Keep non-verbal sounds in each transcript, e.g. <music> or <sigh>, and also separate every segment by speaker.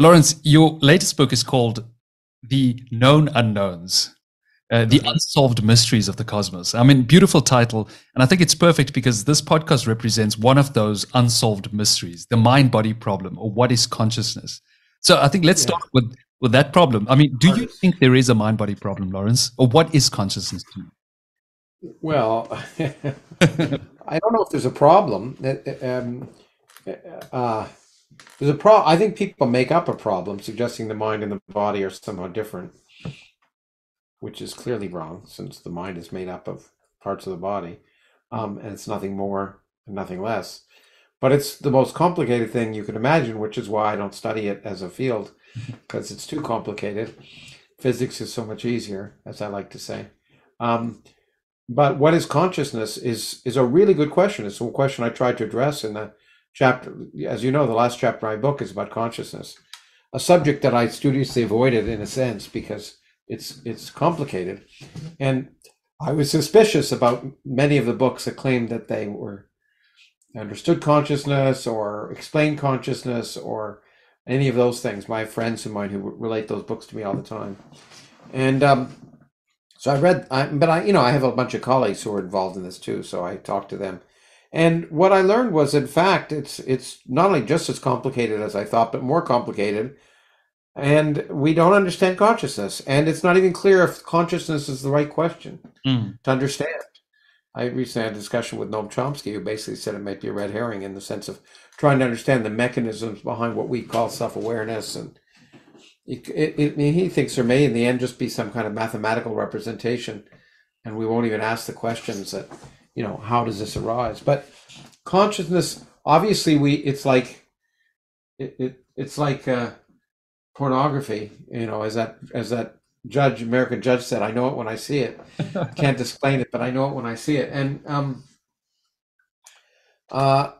Speaker 1: Lawrence, your latest book is called The Known Unknowns. Uh, the unsolved mysteries of the cosmos. I mean, beautiful title, and I think it's perfect because this podcast represents one of those unsolved mysteries: the mind-body problem, or what is consciousness. So, I think let's yeah. start with with that problem. I mean, do you think there is a mind-body problem, Lawrence, or what is consciousness to
Speaker 2: you? Well, <laughs> I don't know if there's a problem. Uh, um, uh, there's a pro. I think people make up a problem, suggesting the mind and the body are somehow different which is clearly wrong since the mind is made up of parts of the body um, and it's nothing more and nothing less. But it's the most complicated thing you can imagine, which is why I don't study it as a field <laughs> because it's too complicated. Physics is so much easier, as I like to say. Um, but what is consciousness is is a really good question. It's a question I tried to address in the chapter. As you know, the last chapter of my book is about consciousness, a subject that I studiously avoided in a sense because it's it's complicated, and I was suspicious about many of the books that claimed that they were understood consciousness or explained consciousness or any of those things. My friends of mine who relate those books to me all the time, and um, so I read. I, but I, you know, I have a bunch of colleagues who are involved in this too, so I talked to them. And what I learned was, in fact, it's it's not only just as complicated as I thought, but more complicated. And we don't understand consciousness. And it's not even clear if consciousness is the right question mm. to understand. I recently had a discussion with noam chomsky who basically said it might be a red herring in the sense of trying to understand the mechanisms behind what we call self-awareness. And it, it, it, he thinks there may in the end just be some kind of mathematical representation. And we won't even ask the questions that you know how does this arise but consciousness obviously we it's like it, it it's like uh, pornography. You know, as that as that judge, American judge said, I know it when I see it. Can't <laughs> explain it, but I know it when I see it. And um, uh,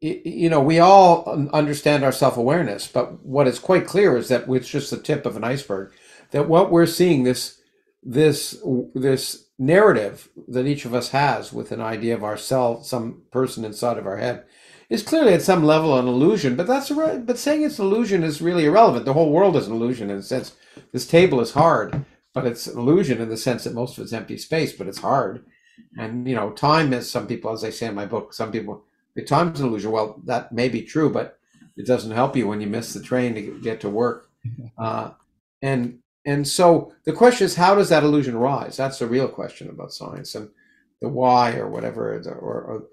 Speaker 2: you know, we all understand our self awareness, but what is quite clear is that it's just the tip of an iceberg. That what we're seeing this this this narrative that each of us has with an idea of ourselves, some person inside of our head, is clearly at some level an illusion, but that's but saying it's an illusion is really irrelevant. The whole world is an illusion in a sense. This table is hard, but it's an illusion in the sense that most of it's empty space, but it's hard. And you know, time is some people, as I say in my book, some people the time's an illusion. Well, that may be true, but it doesn't help you when you miss the train to get to work. <laughs> Uh, and and so the question is, how does that illusion rise? That's the real question about science. And the why or whatever, or,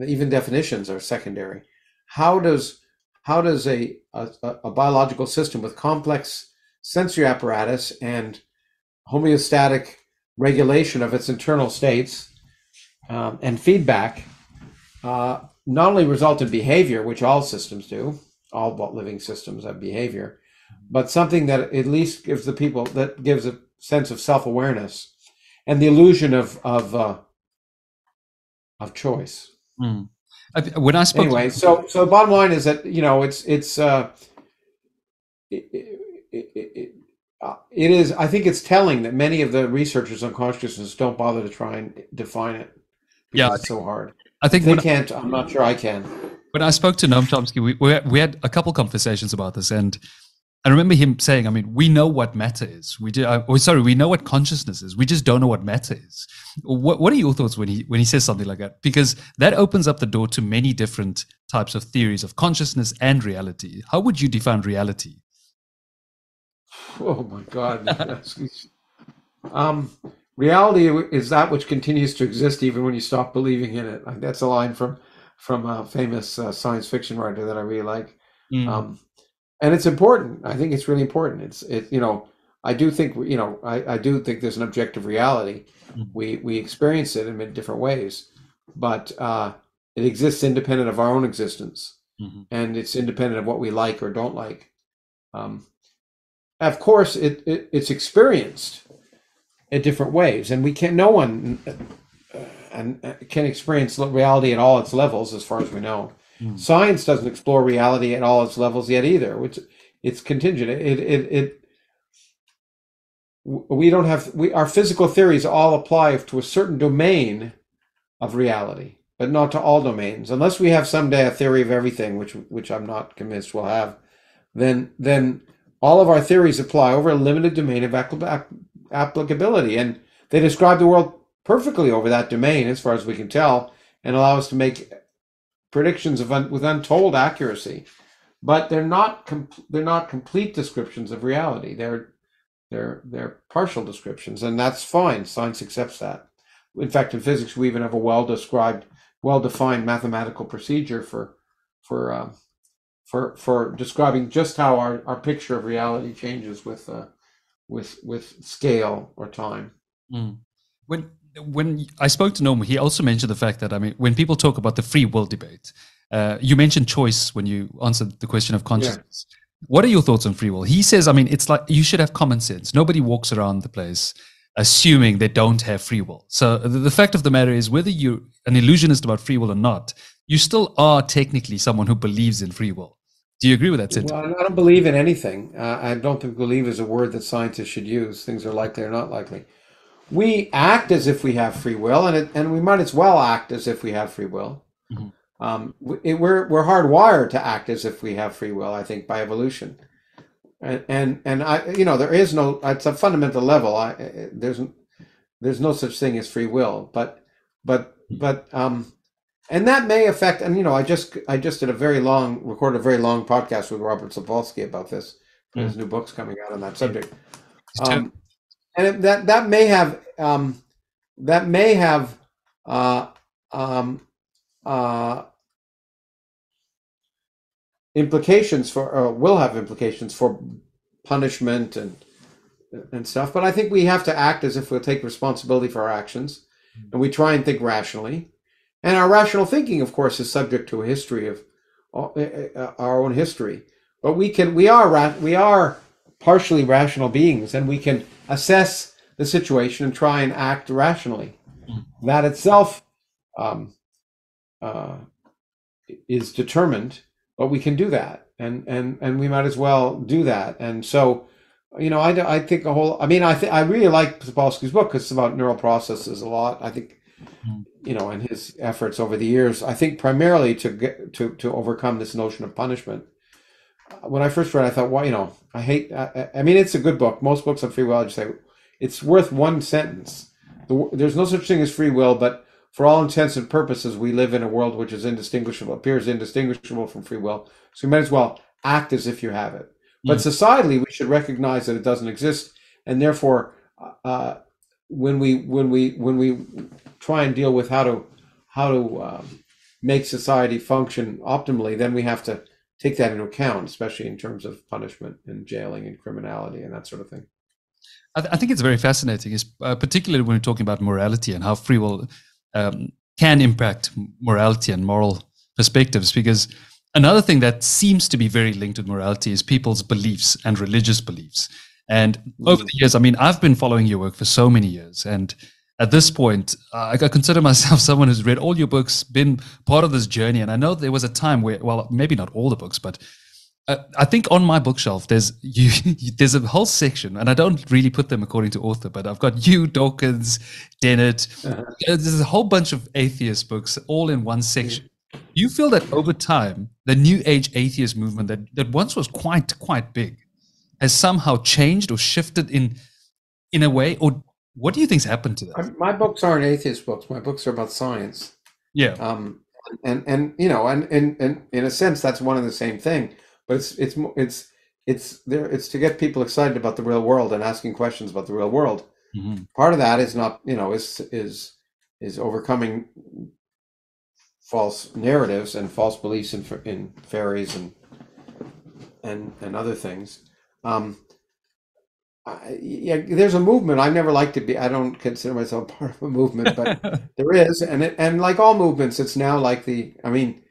Speaker 2: or even definitions are secondary. How does how does a, a, a biological system with complex sensory apparatus and homeostatic regulation of its internal states um, and feedback uh, not only result in behavior, which all systems do, all living systems have behavior, but something that at least gives the people that gives a sense of self-awareness and the illusion of of uh, of choice.
Speaker 1: Mm. When I spoke
Speaker 2: anyway, so so the bottom line is that you know it's it's uh, it, it, it, uh, it is. I think it's telling that many of the researchers on consciousness don't bother to try and define it because yeah, it's so hard. I think they can't. I'm not sure I can.
Speaker 1: When I spoke to Noam Chomsky, we, we we had a couple conversations about this, and I remember him saying, I mean, we know what matter is. We do. Uh, oh, sorry, we know what consciousness is. We just don't know what matter is. What What are your thoughts when he when he says something like that? Because that opens up the door to many different types of theories of consciousness and reality. How would you define reality?
Speaker 2: Oh my God! <laughs> um, reality is that which continues to exist even when you stop believing in it. That's a line from from a famous uh, science fiction writer that I really like. Mm. Um, and it's important. I think it's really important. It's it you know I do think you know I, I do think there's an objective reality. Mm-hmm. We we experience it in different ways, but uh, it exists independent of our own existence, mm-hmm. and it's independent of what we like or don't like. Um, of course, it, it it's experienced in different ways, and we can no one uh, and uh, can experience reality at all its levels, as far as we know. Mm. Science doesn't explore reality at all its levels yet either, which it's contingent. It, it, it, we don't have, we, our physical theories all apply to a certain domain of reality, but not to all domains, unless we have someday a theory of everything, which, which I'm not convinced we'll have. then then all of our theories apply over a limited domain of applicability, and they describe the world perfectly over that domain, as far as we can tell, and allow us to make predictions of un- with untold accuracy. But they're not they're not complete descriptions of reality. They're they're they're partial descriptions, and that's fine. Science accepts that. In fact, in physics, we even have a well described, well defined mathematical procedure for for um, for for describing just how our, our picture of reality changes with uh, with with scale or time.
Speaker 1: Mm. When when I spoke to Noam, he also mentioned the fact that I mean, when people talk about the free will debate, uh, you mentioned choice when you answered the question of consciousness. Yeah. What are your thoughts on free will? He says, I mean, it's like you should have common sense. Nobody walks around the place assuming they don't have free will. So the, the fact of the matter is, whether you're an illusionist about free will or not, you still are technically someone who believes in free will. Do you agree with that
Speaker 2: sentiment? Well, I don't believe in anything. Uh, I don't think believe is a word that scientists should use. Things are likely or not likely. We act as if we have free will, and it, and we might as well act as if we have free will. Mm-hmm. Um, it, we're we're hardwired to act as if we have free will. I think by evolution, and and and I you know there is no it's a fundamental level. I there's there's no such thing as free will, but but but um and that may affect and you know i just i just did a very long recorded a very long podcast with robert sapolsky about this mm. his new book's coming out on that subject um, and that that may have um, that may have uh, um, uh, implications for uh, will have implications for punishment and and stuff but i think we have to act as if we'll take responsibility for our actions mm. and we try and think rationally and our rational thinking, of course, is subject to a history of uh, uh, uh, our own history. But we can, we are, we are partially rational beings, and we can assess the situation and try and act rationally. That itself um, uh, is determined, but we can do that, and and and we might as well do that. And so, you know, I, I think a whole. I mean, I think I really like Sapolsky's book because it's about neural processes a lot. I think you know, and his efforts over the years, I think primarily to get to to overcome this notion of punishment. When I first read, I thought, well, you know, I hate. I, I mean, it's a good book. Most books on free will, I just say it's worth one sentence. The, there's no such thing as free will, but for all intents and purposes, we live in a world which is indistinguishable, appears indistinguishable from free will. So you might as well act as if you have it. But mm. societally, we should recognize that it doesn't exist, and therefore, uh, when we when we when we try and deal with how to how to um, make society function optimally, then we have to take that into account, especially in terms of punishment and jailing and criminality and that sort of thing.
Speaker 1: I, th- I think it's very fascinating, is uh, particularly when we're talking about morality and how free will um, can impact morality and moral perspectives. Because another thing that seems to be very linked with morality is people's beliefs and religious beliefs. And over the years, I mean, I've been following your work for so many years, and at this point, uh, I consider myself <laughs> someone who's read all your books, been part of this journey, and I know there was a time where, well, maybe not all the books, but uh, I think on my bookshelf there's <laughs> you, there's a whole section, and I don't really put them according to author, but I've got <laughs> you, Dawkins, Dennett. Uh-huh. Uh, there's a whole bunch of atheist books all in one section. You feel that over time, the New Age atheist movement that, that once was quite quite big has somehow changed or shifted in in a way, or what do you think's happened to that?
Speaker 2: My books aren't atheist books. My books are about science.
Speaker 1: Yeah.
Speaker 2: Um, and and you know, and and and in a sense, that's one and the same thing. But it's it's it's it's there. It's to get people excited about the real world and asking questions about the real world. Mm-hmm. Part of that is not you know is is is overcoming false narratives and false beliefs in in fairies and and and other things. Um, I, yeah, there's a movement. I never like to be. I don't consider myself <laughs> part of a movement, but <laughs> there is, and it, and like all movements, it's now like the. I mean,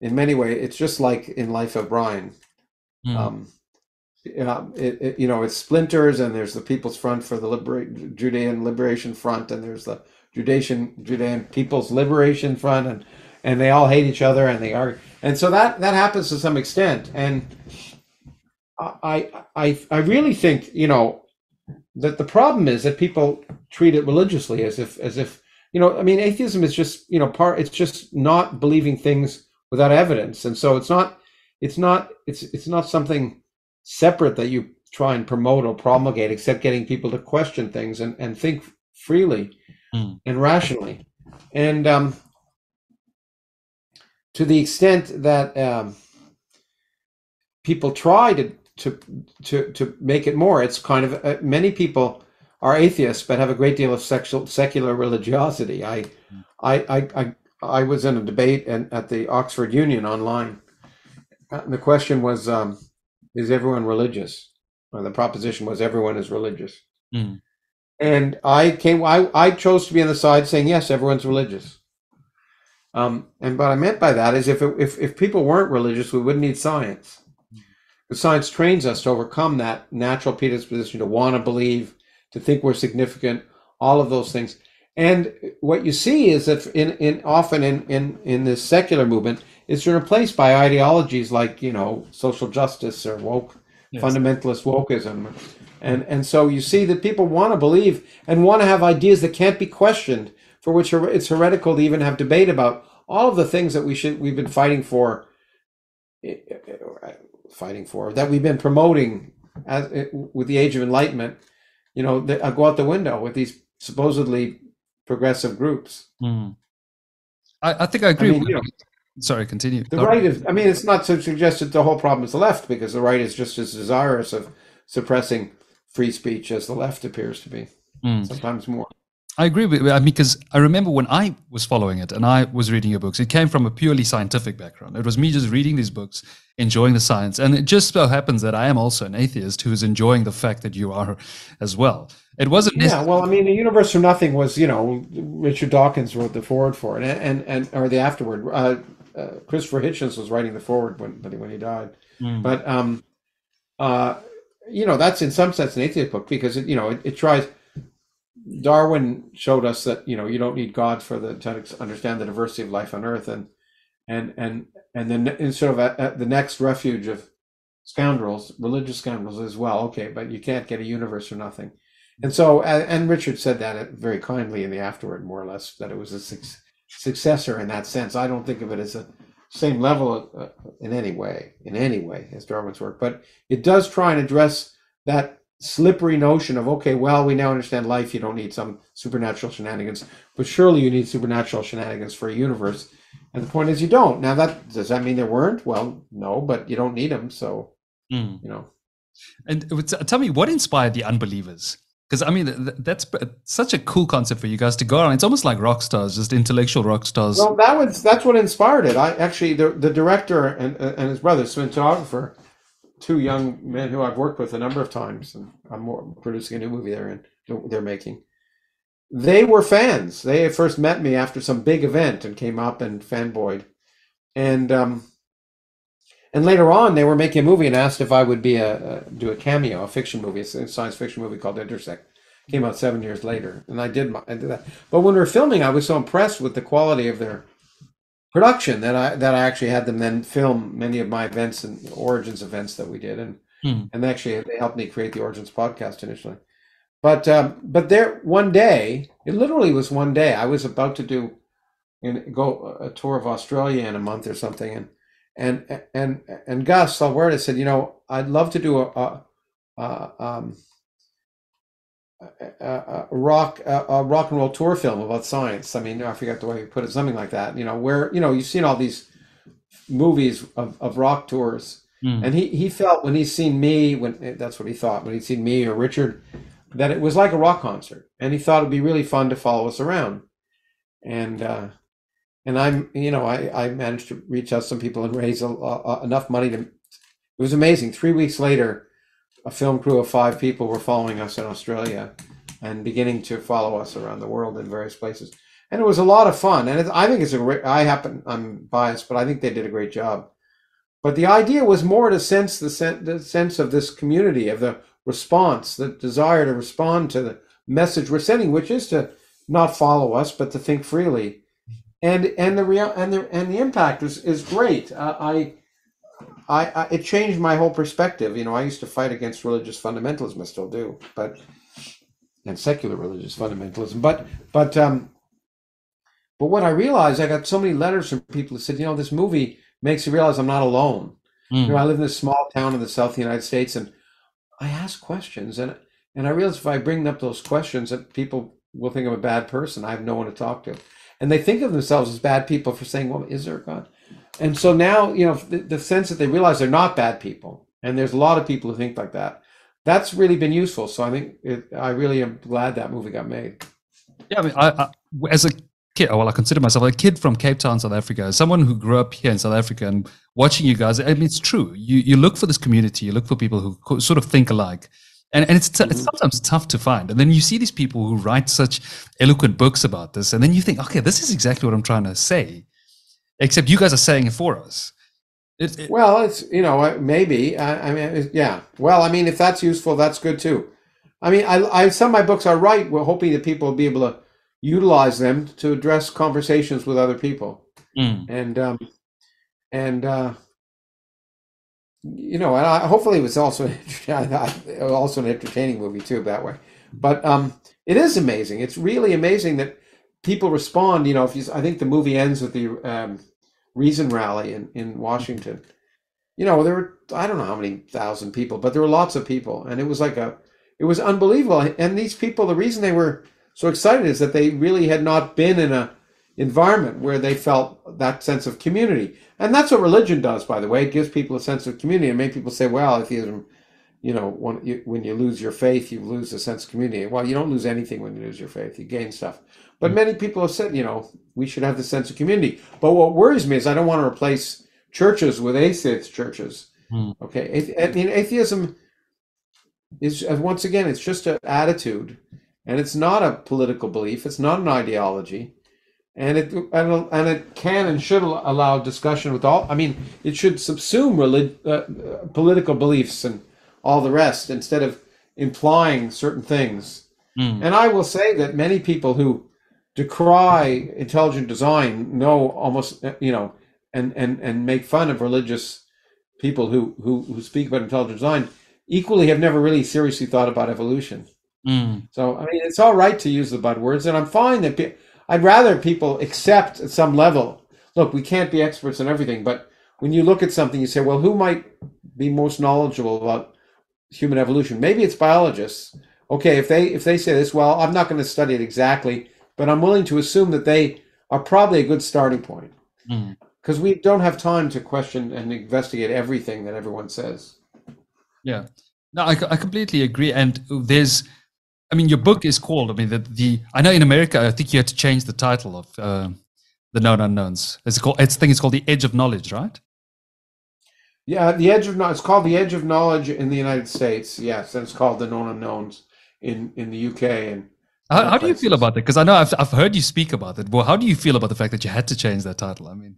Speaker 2: in many ways, it's just like in Life of Brian. Mm. Um, uh, it, it, you know, it's splinters, and there's the People's Front for the Libera- Judean Liberation Front, and there's the Judean Judean People's Liberation Front, and and they all hate each other, and they are, and so that that happens to some extent, and I, I, I really think you know that the problem is that people treat it religiously as if as if you know I mean atheism is just you know part it's just not believing things without evidence and so it's not it's not it's it's not something separate that you try and promote or promulgate, except getting people to question things and, and think freely
Speaker 1: Mm.
Speaker 2: and rationally. And um, to the extent that um, people try to, to to to make it more, it's kind of uh, many people are atheists but have a great deal of sexual secular religiosity. I I I I, I was in a debate and at the Oxford Union online. And the question was, um, is everyone religious? Well, the proposition was everyone is religious.
Speaker 1: Mm.
Speaker 2: And I came, I, I chose to be on the side saying, yes, everyone's religious. Um, and what I meant by that is if, it, if, if people weren't religious, we wouldn't need science. Because science trains us to overcome that natural predisposition to want to believe, to think we're significant, all of those things. And what you see is that in, in often in, in, in this secular movement, it's replaced by ideologies like, you know, social justice or woke,
Speaker 1: Yes.
Speaker 2: fundamentalist wokeism. And, and so you see that people want to believe and want to have ideas that can't be questioned, for which it's heretical to even have debate about all of the things that we should we've been fighting for, fighting for that we've been promoting as eh, with the age of enlightenment. You know, that uh, go out the window with these supposedly progressive groups.
Speaker 1: Mm. I, I think I agree.
Speaker 2: mean,
Speaker 1: with-
Speaker 2: you know,
Speaker 1: Sorry, continue.
Speaker 2: The right is, I mean, it's not to suggest that the whole problem is the left, because the right is just as desirous of suppressing free speech as the left appears to be,
Speaker 1: Mm.
Speaker 2: sometimes more.
Speaker 1: I agree with I mean, because I remember when I was following it and I was reading your books, it came from a purely scientific background. It was me just reading these books, enjoying the science. And it just so happens that I am also an atheist who is enjoying the fact that you are as well. It wasn't
Speaker 2: Yeah, well, I mean, the universe from nothing was, you know, Richard Dawkins wrote the forward for it, and and, and or the afterward. Uh, uh, Christopher Hitchens was writing the forward when when he, when he died.
Speaker 1: Mm.
Speaker 2: But um, uh, you know, that's in some sense an atheist book because it, you know, it, it tries. Darwin showed us that you know you don't need God for the to understand the diversity of life on Earth, and and and and then in sort of at the next refuge of scoundrels, religious scoundrels as well. Okay, but you can't get a universe for nothing. And so, and and Richard said that uh, very kindly in the afterward, more or less, that it was a suc- successor in that sense. I don't think of it as a same level uh, in any way, in any way as Darwin's work, but it does try and address that slippery notion of okay, well, we now understand life. You don't need some supernatural shenanigans, but surely you need supernatural shenanigans for a universe. And the point is, you don't. Now, that does that mean there weren't? Well, no, but you don't need them. So
Speaker 1: Mm.
Speaker 2: you know.
Speaker 1: And was- tell me, what inspired the unbelievers? Because I mean, th- that's such a cool concept for you guys to go on. It's almost like rock stars, just intellectual rock stars.
Speaker 2: Well, that was that's what inspired it. I actually the the director and and his brother, cinematographer, two young men who I've worked with a number of times, and I'm producing a new movie they're in, they're making. They were fans. They first met me after some big event and came up and fanboyed, and um, and later on they were making a movie and asked if I would be a, a do a cameo, a fiction movie, a science fiction movie called Intersect. Came out seven years later, and I did my, I did that. But when we were filming, I was so impressed with the quality of their production that I that I actually had them then film many of my events and origins events that we did, and
Speaker 1: Hmm.
Speaker 2: and actually they helped me create the origins podcast initially. But um, but there one day, it literally was one day. I was about to do and go a tour of Australia in a month or something, and and and and Gus Holwerda said, you know, I'd love to do a, a, a um. A, rock a, a rock and roll tour film about science. I mean, I forget the way you put it, something like that. You know, where you know you've seen all these movies of, of rock tours,
Speaker 1: Mm.
Speaker 2: and he he felt when he's seen me when that's what he thought when he'd seen me or Richard that it was like a rock concert, and he thought it'd be really fun to follow us around, and uh, and I'm you know I I managed to reach out to some people and raise a, a, enough money to. It was amazing. Three weeks later, a film crew of five people were following us in Australia, and beginning to follow us around the world in various places. And it was a lot of fun. And it, I think it's a great. I happen I'm biased, but I think they did a great job. But the idea was more to sense the, sen- the sense of this community, of the response, the desire to respond to the message we're sending, which is to not follow us, but to think freely. And and the real and the and the impact is is great. Uh, I, I I it changed my whole perspective. You know, I used to fight against religious fundamentalism. I still do, but and secular religious fundamentalism. But but um, but what I realized, I got so many letters from people who said, you know, this movie makes you realize I'm not alone. Mm. You know, I live in a small town in the south of the United States, and I ask questions, and and I realize if I bring up those questions, that people will think I'm a bad person. I have no one to talk to, and they think of themselves as bad people for saying, "Well, is there a God?" And so now, you know, the, the sense that they realize they're not bad people, and there's a lot of people who think like that. That's really been useful. So I think it, I really am glad that movie got made.
Speaker 1: Yeah, I mean, I, I, as a kid, well, I consider myself a kid from Cape Town, South Africa, someone who grew up here in South Africa and watching you guys. I mean, it's true. You you look for this community, you look for people who sort of think alike. And, and it's, t- mm-hmm. it's sometimes tough to find. And then you see these people who write such eloquent books about this, and then you think, okay, this is exactly what I'm trying to say, except you guys are saying it for us.
Speaker 2: It, it, well, it's you know maybe I, I mean yeah. Well, I mean if that's useful, that's good too. I mean, I, I some of my books I write. We're hoping that people will be able to utilize them to address conversations with other people, mm. and um, and uh, you know, and I, hopefully it was also <laughs> also an entertaining movie too that way. But um, it is amazing. It's really amazing that people respond. You know, if you, I think the movie ends with the um, Reason Rally in, in Washington. You know, there were I don't know how many thousand people, but there were lots of people, and it was like a it was unbelievable. And these people, the reason they were so excited is that they really had not been in a environment where they felt that sense of community. And that's what religion does, by the way. It gives people a sense of community. And many people say, well, atheism, you know, when you, when you lose your faith, you lose a sense of community. Well, you don't lose anything when you lose your faith. You gain stuff. But many people have said, you know, we should have the sense of community. But what worries me is I don't want to replace churches with atheist churches. Mm. Okay, I mean, atheism is uh, once again, it's just an attitude, and it's not a political belief. It's not an ideology, and it and, and it can and should allow discussion with all. I mean, it should subsume relig- uh, political beliefs and all the rest instead of implying certain things. Mm. And I will say that many people who decry intelligent design no, almost you know and and and make fun of religious people who who, who speak about intelligent design equally have never really seriously thought about evolution. Mm. so i mean it's all right to use the buzzwords and i'm fine that pe- i'd rather people accept at some level. Look we can't be experts on everything but when you look at something you say well who might be most knowledgeable about human evolution? Maybe it's biologists. Okay if they if they say this well i'm not going to study it exactly but I'm willing to assume that they are probably a good starting point because mm. we don't have time to question and investigate everything that everyone says.
Speaker 1: Yeah, no, I, I completely agree. And there's, I mean, your book is called. I mean, the, the I know in America, I think you had to change the title of uh, the known unknowns. It's called. It's I think it's called the Edge of Knowledge, right?
Speaker 2: Yeah, the Edge of It's called the Edge of Knowledge in the United States. Yes, and it's called the Known Unknowns in in the UK and
Speaker 1: how, how do you feel about that? Because I know I've, I've heard you speak about it. Well, how do you feel about the fact that you had to change that title? I mean,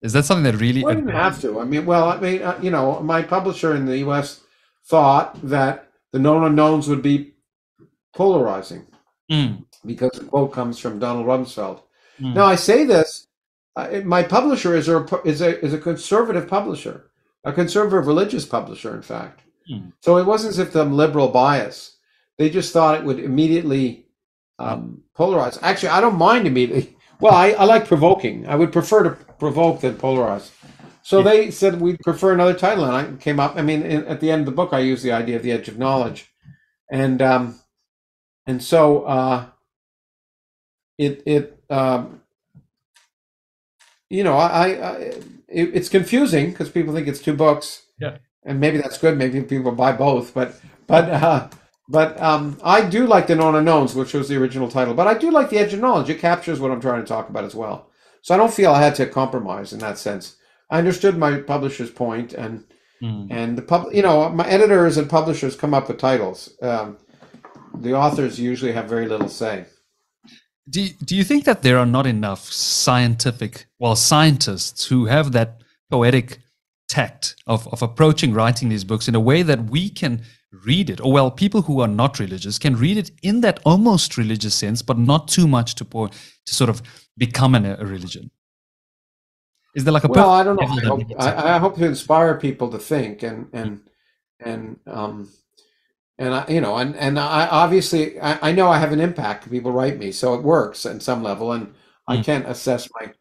Speaker 1: is that something that really?
Speaker 2: Well, I didn't have to. I mean, well, I mean, uh, you know, my publisher in the U.S. thought that the known unknowns would be polarizing mm. because the quote comes from Donald Rumsfeld. Mm. Now, I say this. Uh, my publisher is a is a is a conservative publisher, a conservative religious publisher, in fact. Mm. So it wasn't as if the liberal bias. They just thought it would immediately um, polarize. Actually, I don't mind immediately. Well, I, I like provoking. I would prefer to provoke than polarize. So yeah. they said we'd prefer another title, and I came up. I mean, in, at the end of the book, I use the idea of the edge of knowledge, and um, and so uh, it it um, you know I, I it, it's confusing because people think it's two books.
Speaker 1: Yeah,
Speaker 2: and maybe that's good. Maybe people buy both, but but uh, but um, I do like the known unknowns, which was the original title. But I do like the edge of knowledge. It captures what I'm trying to talk about as well. So I don't feel I had to compromise in that sense. I understood my publisher's point, and mm. and the pub, you know, my editors and publishers come up with titles. Um, the authors usually have very little say.
Speaker 1: Do do you think that there are not enough scientific, well, scientists who have that poetic tact of, of approaching writing these books in a way that we can read it, or well, people who are not religious can read it in that almost religious sense, but not too much to pour, to sort of become an, a religion. Is there like a
Speaker 2: well? I don't know. I hope, I, I hope, to inspire people to think and and and um and I you know and and I obviously I, I know I have an impact. People write me, so it works at some level, and mm. I can't assess my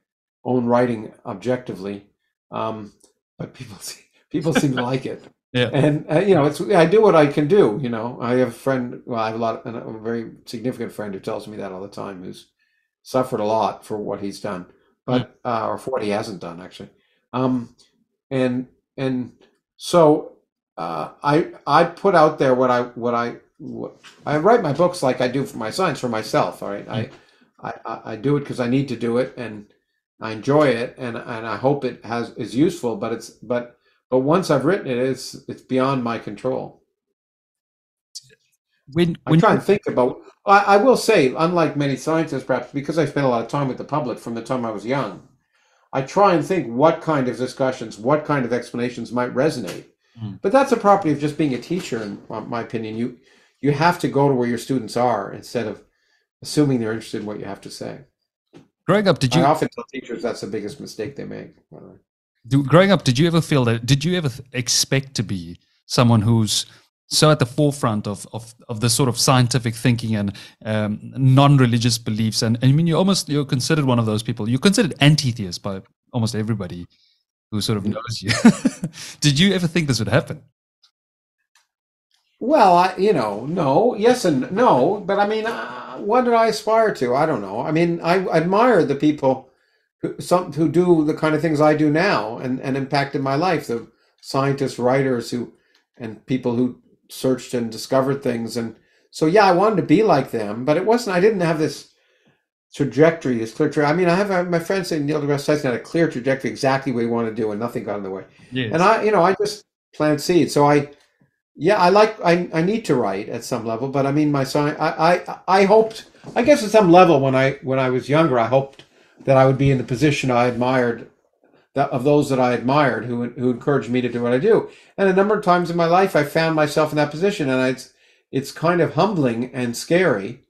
Speaker 2: own writing objectively. Um, but people see <laughs> people seem to like it.
Speaker 1: Yeah.
Speaker 2: And uh, you know, it's I do what I can do. You know, I have a friend. Well, I have a lot, of, a very significant friend who tells me that all the time. Who's suffered a lot for what he's done, but uh, or for what he hasn't done actually. Um, and and so uh, I I put out there what I what I what, I write my books like I do for my science for myself. All right, I I, I do it because I need to do it and I enjoy it and and I hope it has is useful. But it's but but once I've written it, it's it's beyond my control.
Speaker 1: When,
Speaker 2: I try and think about. I, I will say, unlike many scientists, perhaps because I spent a lot of time with the public from the time I was young, I try and think what kind of discussions, what kind of explanations might resonate.
Speaker 1: Mm.
Speaker 2: But that's a property of just being a teacher, in my opinion. You you have to go to where your students are instead of assuming they're interested in what you have to say.
Speaker 1: growing up, did you
Speaker 2: I often tell teachers that's the biggest mistake they make. By the way.
Speaker 1: do, growing up did you ever feel that did you ever expect to be someone who's so at the forefront of of, of the sort of scientific thinking and um, non-religious beliefs and, and i mean you almost you're considered one of those people you're considered anti-theist by almost everybody who sort of knows you <laughs> did you ever think this would happen
Speaker 2: Well, I, you know, no, yes and no, but I mean, uh, what did I aspire to? I don't know. I mean, I admire the people some who do the kind of things I do now and and impacted my life. The scientists, writers who, and people who searched and discovered things. And so, yeah, I wanted to be like them, but it wasn't. I didn't have this trajectory, this clear. Tra- I mean, I have uh, my friend saying Neil deGrasse Tyson had a clear trajectory, exactly what he wanted to do, and nothing got in the way
Speaker 1: yes
Speaker 2: and I, you know, I just plant seeds. So I, yeah, I like, I, I need to write at some level, but I mean, my science, I, I, I hoped, I guess at some level when I, when I was younger, I hoped that I would be in the position I admired that of those that I admired who, who encouraged me to do what I do. And a number of times in my life, I found myself in that position and it's, it's kind of humbling and scary,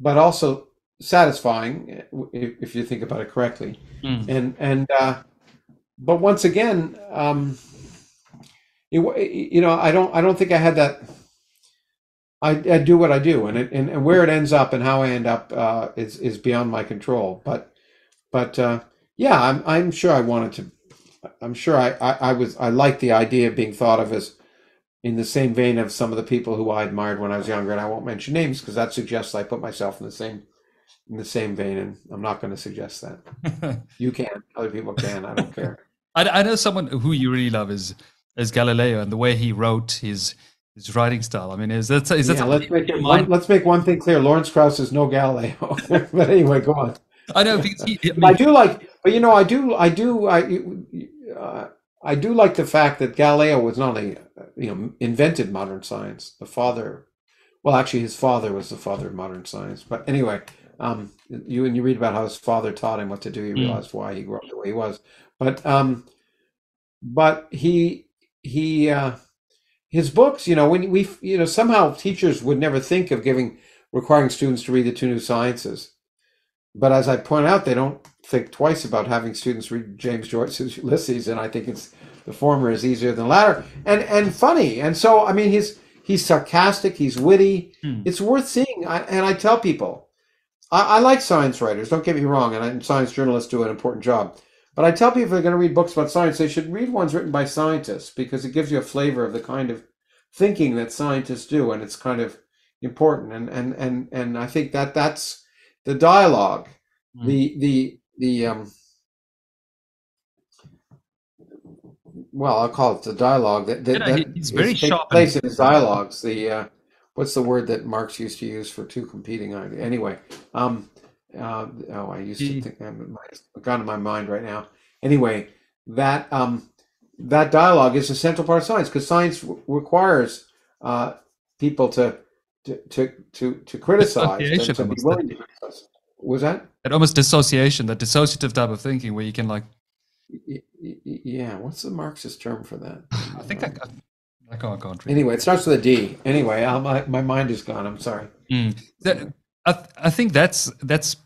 Speaker 2: but also satisfying if, if you think about it correctly
Speaker 1: Mm.
Speaker 2: and and uh, but once again, um, you, you know, I don't I don't think I had that. I, I do what I do, and it, and, and where it ends up and how I end up uh, is is beyond my control. But but uh, yeah, I'm I'm sure I wanted to. I'm sure I, I, I was I like the idea of being thought of as in the same vein of some of the people who I admired when I was younger, and I won't mention names because that suggests I put myself in the same in the same vein, and I'm not going to suggest that. <laughs> You can, other people can. I don't care. <laughs>
Speaker 1: I, I know someone who you really love is is Galileo and the way he wrote his his writing style. I mean, is that is that
Speaker 2: yeah, let's make it one, let's make one thing clear. Lawrence Krauss is no Galileo. <laughs> but anyway, go on.
Speaker 1: I know because he, I
Speaker 2: I do like, but you know, I do, I do, I, uh, I do like the fact that Galileo was not only, you know, invented modern science. The father, well, actually, his father was the father of modern science. But anyway, um, you and you read about how his father taught him what to do. You
Speaker 1: Mm.
Speaker 2: why he grew up the way he was. But um, but he he uh, his books, you know, when we you know somehow teachers would never think of giving requiring students to read the two new sciences. But as I point out, they don't think twice about having students read James Joyce's Ulysses, and I think it's the former is easier than the latter, and and funny. And so, I mean, he's he's sarcastic, he's witty.
Speaker 1: Hmm.
Speaker 2: It's worth seeing. I, and I tell people, I, I like science writers. Don't get me wrong, and, I, and science journalists do an important job. But I tell people if they're going to read books about science, they should read ones written by scientists because it gives you a flavor of the kind of thinking that scientists do, and it's kind of important. And and and and I think that that's the dialogue,
Speaker 1: Mm.
Speaker 2: the the the um. Well, I'll call it the dialogue that that,
Speaker 1: know,
Speaker 2: that
Speaker 1: very sharp
Speaker 2: place in his dialogues. The uh, what's the word that Marx used to use for two competing ideas? Anyway, um, uh, oh, I used
Speaker 1: He-
Speaker 2: to think I'm it's gone to my mind right now. Anyway, that um, that dialogue is a central part of science because science w- requires uh, people to to to to, to criticize, to, be willing to criticize. Was that?
Speaker 1: that almost dissociation, that dissociative type of thinking where you can like,
Speaker 2: Yeah, what's the Marxist term for that?
Speaker 1: I think I, I can't, I can't.
Speaker 2: Anyway, it starts with a D. Anyway, i my my mind is gone. I'm sorry.
Speaker 1: Mm. That, I, I think that's that's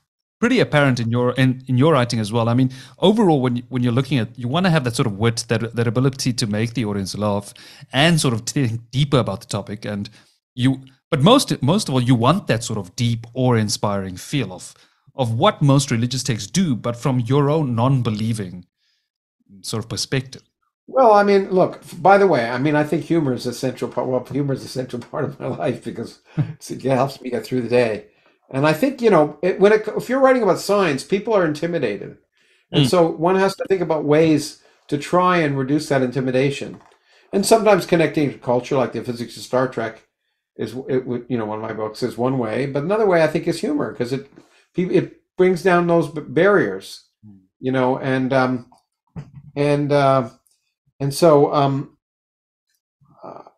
Speaker 1: pretty apparent in your in, in your writing as well. I mean, overall, when you, when you're looking at, you want to have that sort of wit, that that ability to make the audience laugh, and sort of think deeper about the topic. And you, but most most of all, you want that sort of deep awe-inspiring feel of of what most religious texts do, but from your own non-believing sort of perspective.
Speaker 2: Well, I mean, look. By the way, I mean, I think humor is a central part. Well, humor is a central <laughs> part of my life because <laughs> it helps me get through the day. And I think you know, it, when it, if you're writing about science, people are intimidated, and
Speaker 1: Mm.
Speaker 2: so one has to think about ways to try and reduce that intimidation. And sometimes connecting to culture, like the physics of Star Trek, is it you know one of my books is one way, but another way I think is humor because it it brings down those barriers,
Speaker 1: Mm.
Speaker 2: you know, and um, and uh, and so um,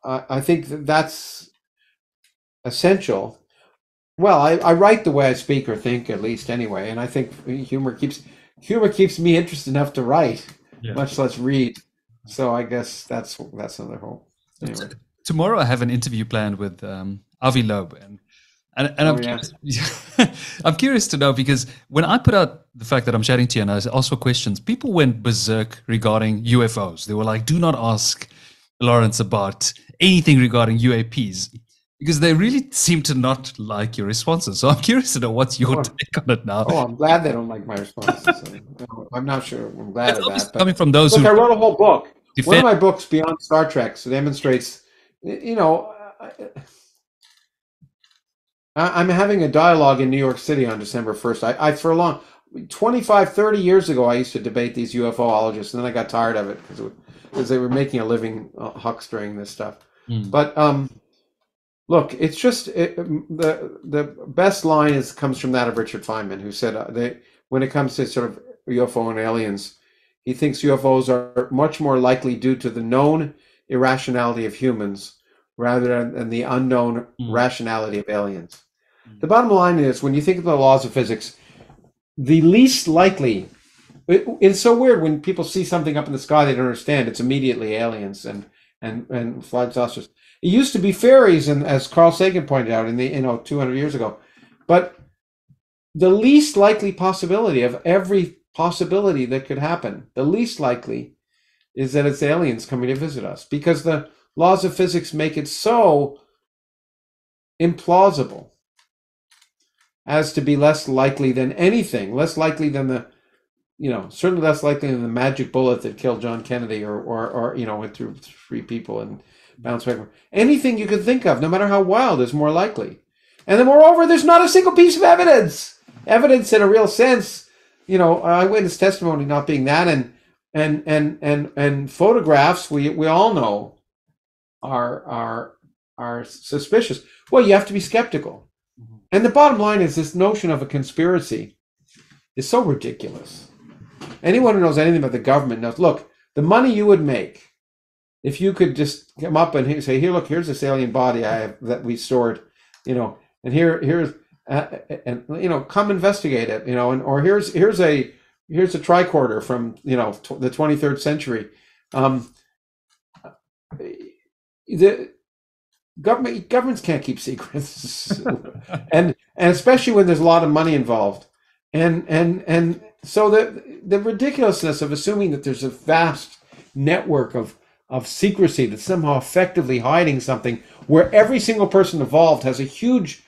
Speaker 2: I, I think that that's essential. Well, I, I write the way I speak or think, at least anyway, and I think humor keeps humor keeps me interested enough to write,
Speaker 1: Yeah.
Speaker 2: much less read. So I guess that's that's another whole. Anyway.
Speaker 1: Tomorrow, I have an interview planned with um, Avi Loeb, and and, and
Speaker 2: Oh,
Speaker 1: I'm,
Speaker 2: yeah.
Speaker 1: curious, <laughs> I'm curious to know because when I put out the fact that I'm chatting to you and I asked for questions, people went berserk regarding UFOs. They were like, "Do not ask Lawrence about anything regarding UAPs." Because they really seem to not like your responses. So I'm curious to know what's your
Speaker 2: Oh.
Speaker 1: take on it now.
Speaker 2: Oh, I'm glad they don't like my responses. <laughs> So, I'm not sure. I'm glad
Speaker 1: it's
Speaker 2: of that. But
Speaker 1: coming from those
Speaker 2: look,
Speaker 1: who
Speaker 2: I wrote a whole book. One of my books, Beyond Star Trek, so demonstrates, you know, I, I'm having a dialogue in New York City on December 1st. I, I for a long, 25, 30 years ago, I used to debate these UFOologists, and then I got tired of it because because they were making a living uh, huckstering this stuff.
Speaker 1: Mm.
Speaker 2: But um, look, it's just it, the the best line is comes from that of Richard Feynman, who said uh, they when it comes to sort of UFO and aliens, he thinks UFOs are much more likely due to the known irrationality of humans rather than, the unknown
Speaker 1: Mm.
Speaker 2: rationality of aliens.
Speaker 1: Mm.
Speaker 2: The bottom line is when you think of the laws of physics, the least likely. It, it's so weird when people see something up in the sky they don't understand. It's immediately aliens and and and flying saucers. It used to be fairies, and as Carl Sagan pointed out in the you know 200 years ago, but the least likely possibility of every possibility that could happen, the least likely, is that it's aliens coming to visit us because the laws of physics make it so implausible as to be less likely than anything, less likely than the, you know, certainly less likely than the magic bullet that killed John Kennedy or, or, or you know, went through three people and bounced back. Anything you could think of, no matter how wild, is more likely. And then, moreover, there's not a single piece of evidence, evidence in a real sense, you know, eyewitness testimony not being that, and and and and and photographs we we all know are are are suspicious. Well, you have to be skeptical.
Speaker 1: Mhm.
Speaker 2: And the bottom line is this notion of a conspiracy is so ridiculous. Anyone who knows anything about the government knows. Look, the money you would make if you could just come up and say, "Here, look, here's this alien body I have that we stored," you know, and here, here's, uh, and you know, come investigate it, you know, and or here's here's a here's a tricorder from you know tw- the 23rd century. Um, the government governments can't keep secrets. <laughs> And and especially when there's a lot of money involved. And and and so the the ridiculousness of assuming that there's a vast network of of secrecy that's somehow effectively hiding something where every single person involved has a huge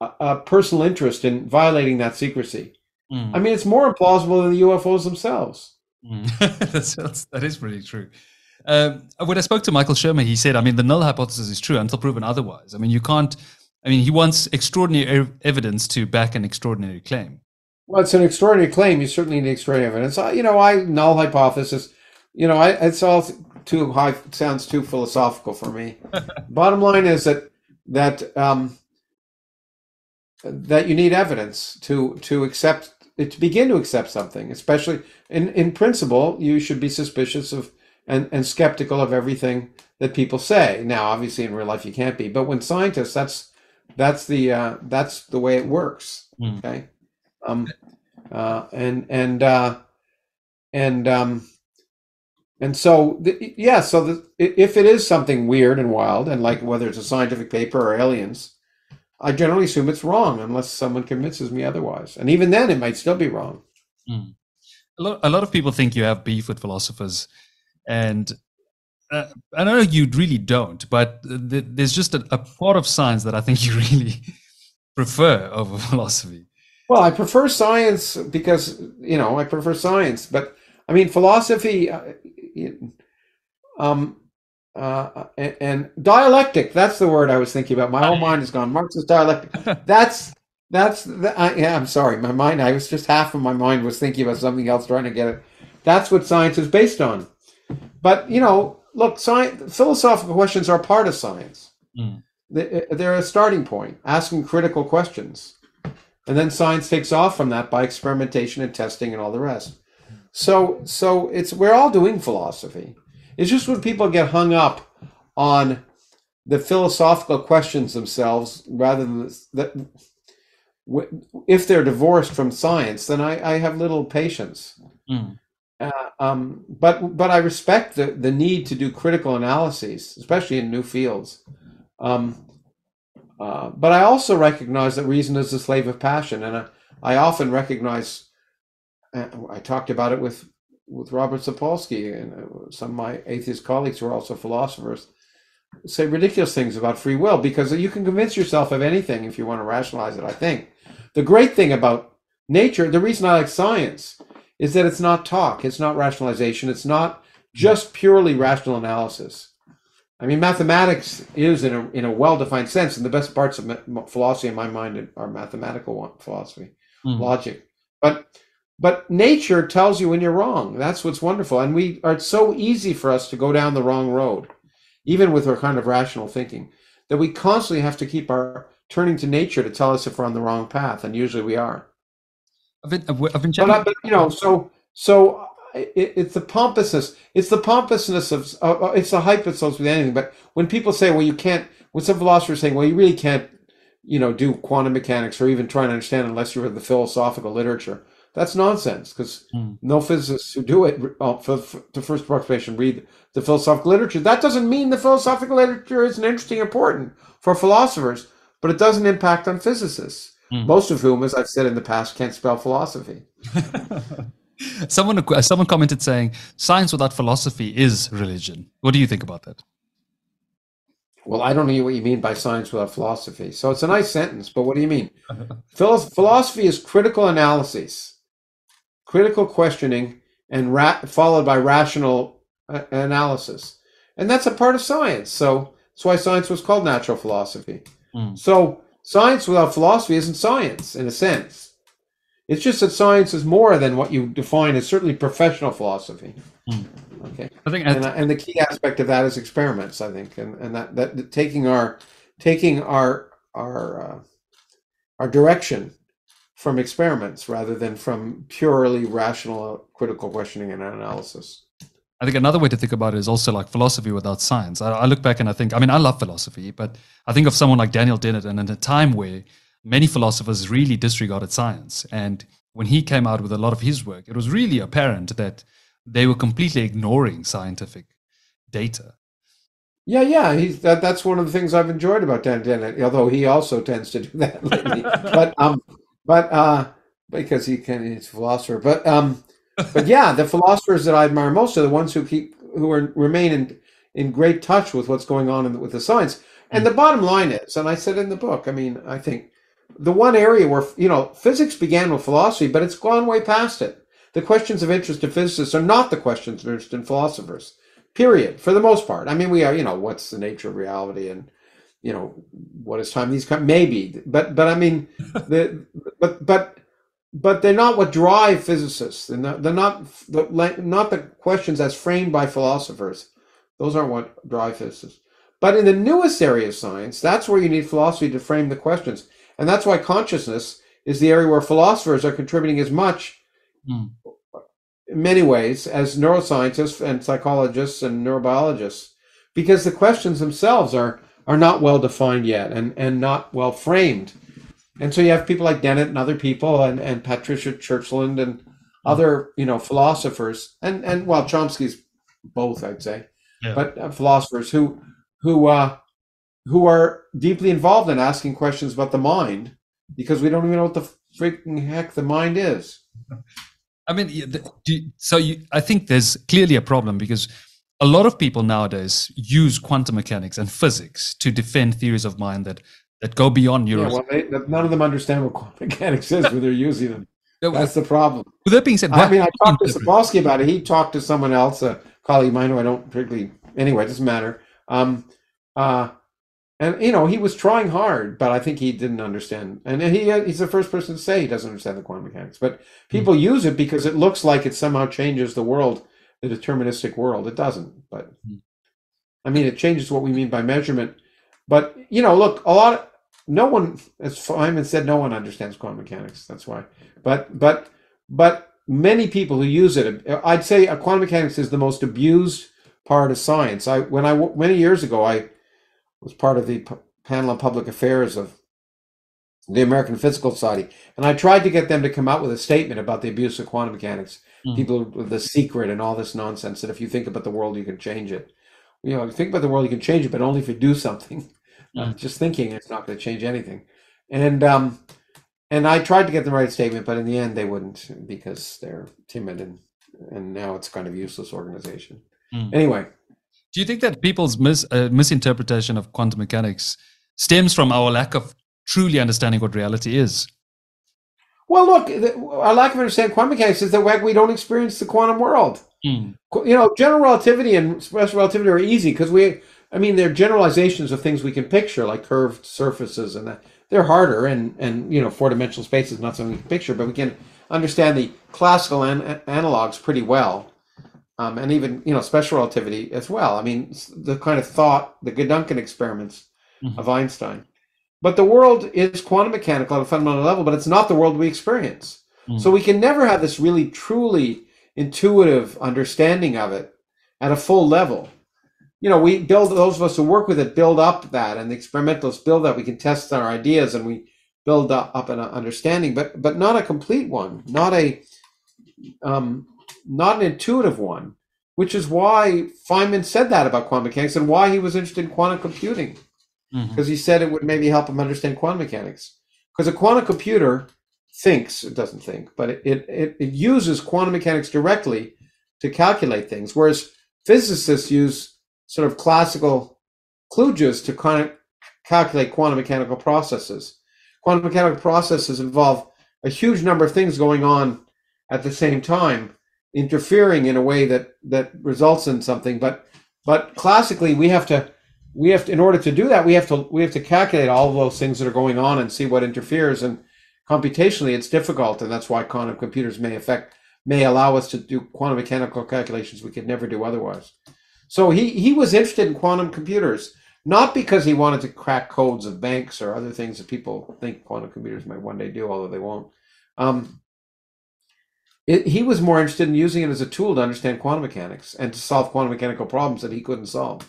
Speaker 2: uh, uh, personal interest in violating that secrecy
Speaker 1: Mm.
Speaker 2: i mean it's more implausible than the ufos themselves
Speaker 1: Mm. <laughs> that's, that's, that is pretty true. Um, when I spoke to Michael Shermer, he said, I mean, the null hypothesis is true until proven otherwise. I mean, you can't, I mean, he wants extraordinary ev- evidence to back an extraordinary claim.
Speaker 2: Well, it's an extraordinary claim. You certainly need extraordinary evidence. I, you know, I null hypothesis. You know, I, it's all too high. Sounds too philosophical for me. <laughs> Bottom line is that that um, that you need evidence to to accept to begin to accept something. Especially in in principle, you should be suspicious of and and skeptical of everything that people say. Now, obviously, in real life, you can't be. But when scientists, that's that's the uh, that's the way it works.
Speaker 1: Mm.
Speaker 2: Okay. Um, uh, and and uh, and um, and so the, yeah, so the, if it is something weird and wild, and like whether it's a scientific paper or aliens, I generally assume it's wrong unless someone convinces me otherwise. And even then, it might still be wrong.
Speaker 1: Mm. A, lot, a lot of people think you have beef with philosophers. And uh, I know you really don't, but th- there's just a, a part of science that I think <laughs> you really prefer over <laughs> philosophy.
Speaker 2: Well, I prefer science because you know I prefer science, but I mean philosophy. uh, um, uh, and, and, dialectic. That's the word I was thinking about. My whole mind is gone. Marxist dialectic. That's that's. The, I, yeah, I'm sorry. My mind. I was just half of my mind was thinking about something else, trying to get it. That's what science is based on. But you know, look, science, philosophical questions are part of science. Mm. They're a starting point, asking critical questions. And then science takes off from that by experimentation and testing and all the rest. So, so it's we're all doing philosophy. It's just when people get hung up on the philosophical questions themselves rather than that. If they're divorced from science, then I, I have little patience. Mm. Uh, um, but but I respect the, the need to do critical analyses, especially in new fields. Um, uh, but I also recognize that reason is the slave of passion, and I, I often recognize. Uh, I talked about it with with Robert Sapolsky and uh, some of my atheist colleagues who are also philosophers say ridiculous things about free will because you can convince yourself of anything if you want to rationalize it. I think the great thing about nature, the reason I like science, is that it's not talk, it's not rationalization, it's not just purely rational analysis. I mean, mathematics is in a in a well defined sense, and the best parts of philosophy, in my mind, are mathematical philosophy, mm. logic. But but nature tells you when you're wrong. That's what's wonderful, and we are. It's so easy for us to go down the wrong road, even with our kind of rational thinking, that we constantly have to keep our turning to nature to tell us if we're on the wrong path, and usually we are.
Speaker 1: I've been, I've been
Speaker 2: but, but you know, so so it, it's the pompousness. It's the pompousness of. Uh, it's the hype that sells with anything. But when people say, "Well, you can't," when some philosophers saying, "Well, you really can't," you know, do quantum mechanics or even try and understand unless you read the philosophical literature. That's nonsense because mm. no physicists who do it uh, for, for, the first approximation read the philosophical literature. That doesn't mean the philosophical literature isn't interesting, important for philosophers, but it doesn't impact on physicists, mm. most of whom, as I've said in the past, can't spell philosophy. <laughs>
Speaker 1: someone someone commented saying science without philosophy is religion. What do you think about that?
Speaker 2: Well, I don't know what you mean by science without philosophy. So it's a nice sentence, but what do you mean? philosophy is critical analysis, critical questioning, and ra- followed by rational uh, analysis, and that's a part of science. So that's why science was called natural philosophy. Mm. So science without philosophy isn't science in a sense. It's just that science is more than what you define as certainly professional philosophy. Hmm. Okay, I think, and, and, the key aspect of that is experiments. I think, and and that that taking our taking our our uh, our direction from experiments rather than from purely rational critical questioning and analysis.
Speaker 1: I think another way to think about it is also like philosophy without science. I, I, look back and I think, I mean, I love philosophy, but I think of someone like Daniel Dennett, and in a time where many philosophers really disregarded science. And when he came out with a lot of his work, it was really apparent that they were completely ignoring scientific data.
Speaker 2: Yeah, yeah, he's that. That's one of the things I've enjoyed about Dan Dennett, although he also tends to do that lately. <laughs> but um, but uh, because he can, he's a philosopher. But um, but yeah, the philosophers that I admire most are the ones who keep who are remain in in great touch with what's going on in, with the science. And the bottom line is, and I said in the book, I mean, I think the one area where you know physics began with philosophy, but it's gone way past it. The questions of interest to physicists are not the questions of interest in philosophers. Period. For the most part, I mean, we are you know what's the nature of reality and you know what is time. These come maybe, but but I mean <laughs> the but but but they're not what drive physicists. They're not, they're not the not the questions as framed by philosophers. Those aren't what drive physicists. But in the newest area of science, that's where you need philosophy to frame the questions. And that's why consciousness is the area where philosophers are contributing as much, mm. in many ways, as neuroscientists and psychologists and neurobiologists, because the questions themselves are are not well defined yet and, and not well framed. And so you have people like Dennett and other people and, and Patricia Churchland and other, you know, philosophers and, and well, Chomsky's both, I'd say, yeah. but uh, philosophers who, who, uh, who are deeply involved in asking questions about the mind because we don't even know what the freaking heck the mind is. <laughs>
Speaker 1: I mean, so you, I think there's clearly a problem because a lot of people nowadays use quantum mechanics and physics to defend theories of mind that that go beyond neuroscience.
Speaker 2: Yeah, well, they, none of them understand what quantum <laughs> mechanics is when they're using them. That's the problem.
Speaker 1: With that being said,
Speaker 2: I mean, I talked to Sapolsky about it. He talked to someone else, a colleague of mine who I don't particularly anyway, it doesn't matter. Um, uh, and you know, he was trying hard, but I think he didn't understand. And he he's the first person to say he doesn't understand the quantum mechanics. But people mm. use it because it looks like it somehow changes the world, the deterministic world. It doesn't. But mm. I mean, it changes what we mean by measurement. But you know, look, a lot of no one, as Feynman said, no one understands quantum mechanics. That's why. But but but many people who use it, I'd say quantum mechanics is the most abused part of science. I when I many years ago I was part of the panel on public affairs of the American Physical Society, and I tried to get them to come out with a statement about the abuse of quantum mechanics. Mm. People with the secret and all this nonsense that if you think about the world, you can change it. You know, think about the world, you can change it, but only if you do something. <laughs> Mm. Uh, just thinking it's not going to change anything. And um, and I tried to get the right statement, but in the end, they wouldn't because they're timid and and now it's kind of useless organization. Mm. Anyway,
Speaker 1: do you think that people's mis, uh, misinterpretation of quantum mechanics stems from our lack of truly understanding what reality is?
Speaker 2: Well, look, the, our lack of understanding quantum mechanics is that we don't experience the quantum world. Mm. You know, general relativity and special relativity are easy because we, I mean, they're generalizations of things we can picture, like curved surfaces, and that. they're harder. And and you know, four dimensional space is not something we can picture, but we can understand the classical an- analogs pretty well um, and even you know special relativity as well. I mean, the kind of thought, the Gedanken experiments mm-hmm. of Einstein. But the world is quantum mechanical at a fundamental level, but it's not the world we experience. Mm-hmm. So we can never have this really truly intuitive understanding of it at a full level. You know, we build those of us who work with it build up that, and the experimentalists build that. We can test our ideas and we build up, up an understanding, but but not a complete one, not a um, not an intuitive one, which is why Feynman said that about quantum mechanics and why he was interested in quantum computing. Because mm-hmm. he said it would maybe help him understand quantum mechanics. Because a quantum computer thinks, it doesn't think, but it, it, it uses quantum mechanics directly to calculate things, whereas physicists use sort of classical kludges to kind of calculate quantum mechanical processes. Quantum mechanical processes involve a huge number of things going on at the same time interfering in a way that that results in something but but classically we have to we have to in order to do that we have to we have to calculate all of those things that are going on and see what interferes. And computationally it's difficult and that's why quantum computers may affect may allow us to do quantum mechanical calculations we could never do otherwise. So he he was interested in quantum computers not because he wanted to crack codes of banks or other things that people think quantum computers might one day do although they won't. Um, it, he was more interested in using it as a tool to understand quantum mechanics and to solve quantum mechanical problems that he couldn't solve.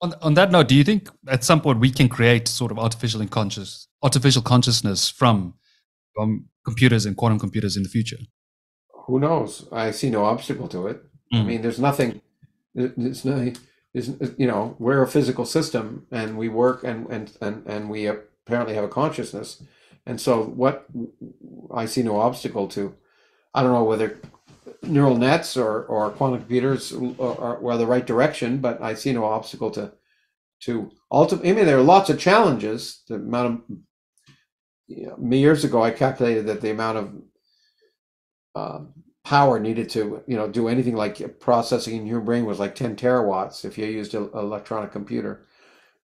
Speaker 1: On, on that note, do you think at some point we can create sort of artificial conscious artificial consciousness from from computers and quantum computers in the future?
Speaker 2: Who knows? I see no obstacle to it. Mm. I mean, there's nothing. There's no. There's, you know, we're a physical system, and we work, and and and and we apparently have a consciousness, and so what? I see no obstacle to I don't know whether neural nets or, or quantum computers are, are the right direction, but I see no obstacle to to ultimately. I mean, there are lots of challenges. The amount of you know, years ago, I calculated that the amount of uh, power needed to you know do anything like processing in your brain was like 10 terawatts if you used an electronic computer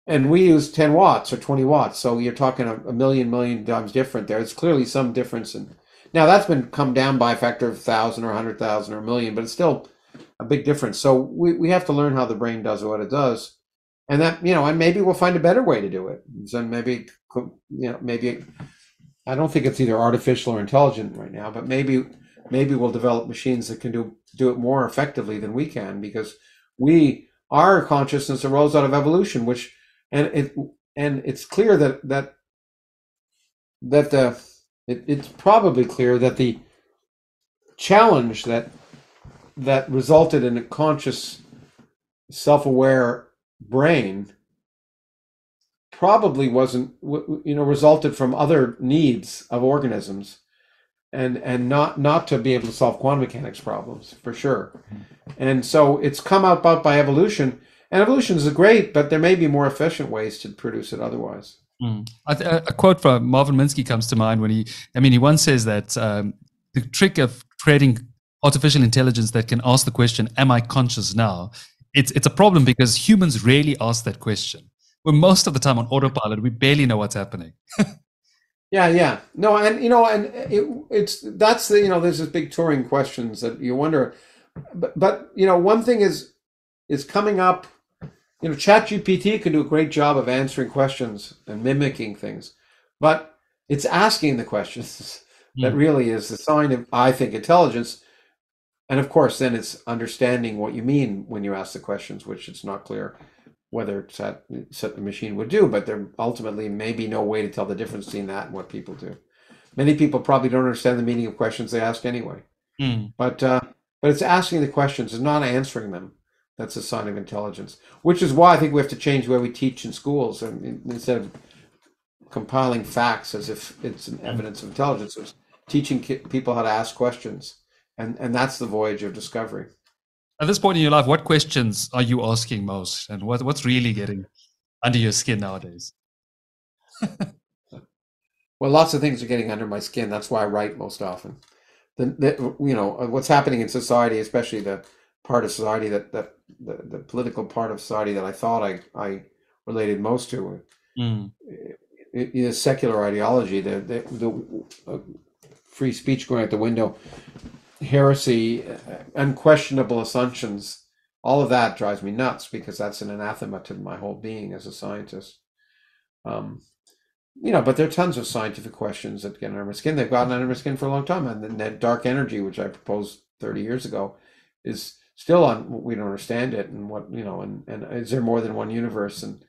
Speaker 2: and we use 10 watts or 20 watts so you're talking a, a million million times different there it's clearly some difference in now that's been come down by a factor of thousand or hundred thousand or a million, but it's still a big difference. So we, we have to learn how the brain does what it does, and that you know, and maybe we'll find a better way to do it. So maybe you know, maybe I don't think it's either artificial or intelligent right now, but maybe maybe we'll develop machines that can do do it more effectively than we can because we our consciousness arose out of evolution, which and it and it's clear that that that the it, it's probably clear that the challenge that that resulted in a conscious, self-aware brain probably wasn't you know resulted from other needs of organisms and and not not to be able to solve quantum mechanics problems for sure. Mm-hmm. And so it's come about by evolution. And evolution is great but there may be more efficient ways to produce it otherwise
Speaker 1: Mm. A, a, quote from Marvin Minsky comes to mind when he, I mean, he once says that um, the trick of creating artificial intelligence that can ask the question, Am I conscious now? it's it's a problem because humans rarely ask that question. We're most of the time on autopilot. We barely know what's happening. <laughs>
Speaker 2: yeah, yeah. No, and you know, and it, it's that's the you know, there's this big Turing questions that you wonder. But but you know, one thing is is coming up. You know, ChatGPT can do a great job of answering questions and mimicking things, but it's asking the questions <laughs> that hmm. really is the sign of, I think, intelligence. And of course, then it's understanding what you mean when you ask the questions, which it's not clear whether that the machine would do, but there ultimately may be no way to tell the difference between that and what people do. Many people probably don't understand the meaning of questions they ask anyway. Mm. But uh, but it's asking the questions and not answering them. That's a sign of intelligence. Which is why I think we have to change the way we teach in schools, and instead of compiling facts as if it's an evidence of intelligence, it's teaching people how to ask questions, and and that's the voyage of discovery.
Speaker 1: At this point in your life, what questions are you asking most, and what what's really getting under your skin nowadays? <laughs>
Speaker 2: well, lots of things are getting under my skin. That's why I write most often. The, the you know what's happening in society, especially the part of society that that the, the political part of society that I thought I I related most to. Mm. Is secular ideology, the the, the uh, free speech going out the window, heresy, uh, unquestionable assumptions, all of that drives me nuts because that's an anathema to my whole being as a scientist. Um, you know, but there are tons of scientific questions that get under my skin. They've gotten under my skin for a long time, and then that dark energy, which I proposed 30 years ago, is still on. We don't understand it, and what you know, and and is there more than one universe, and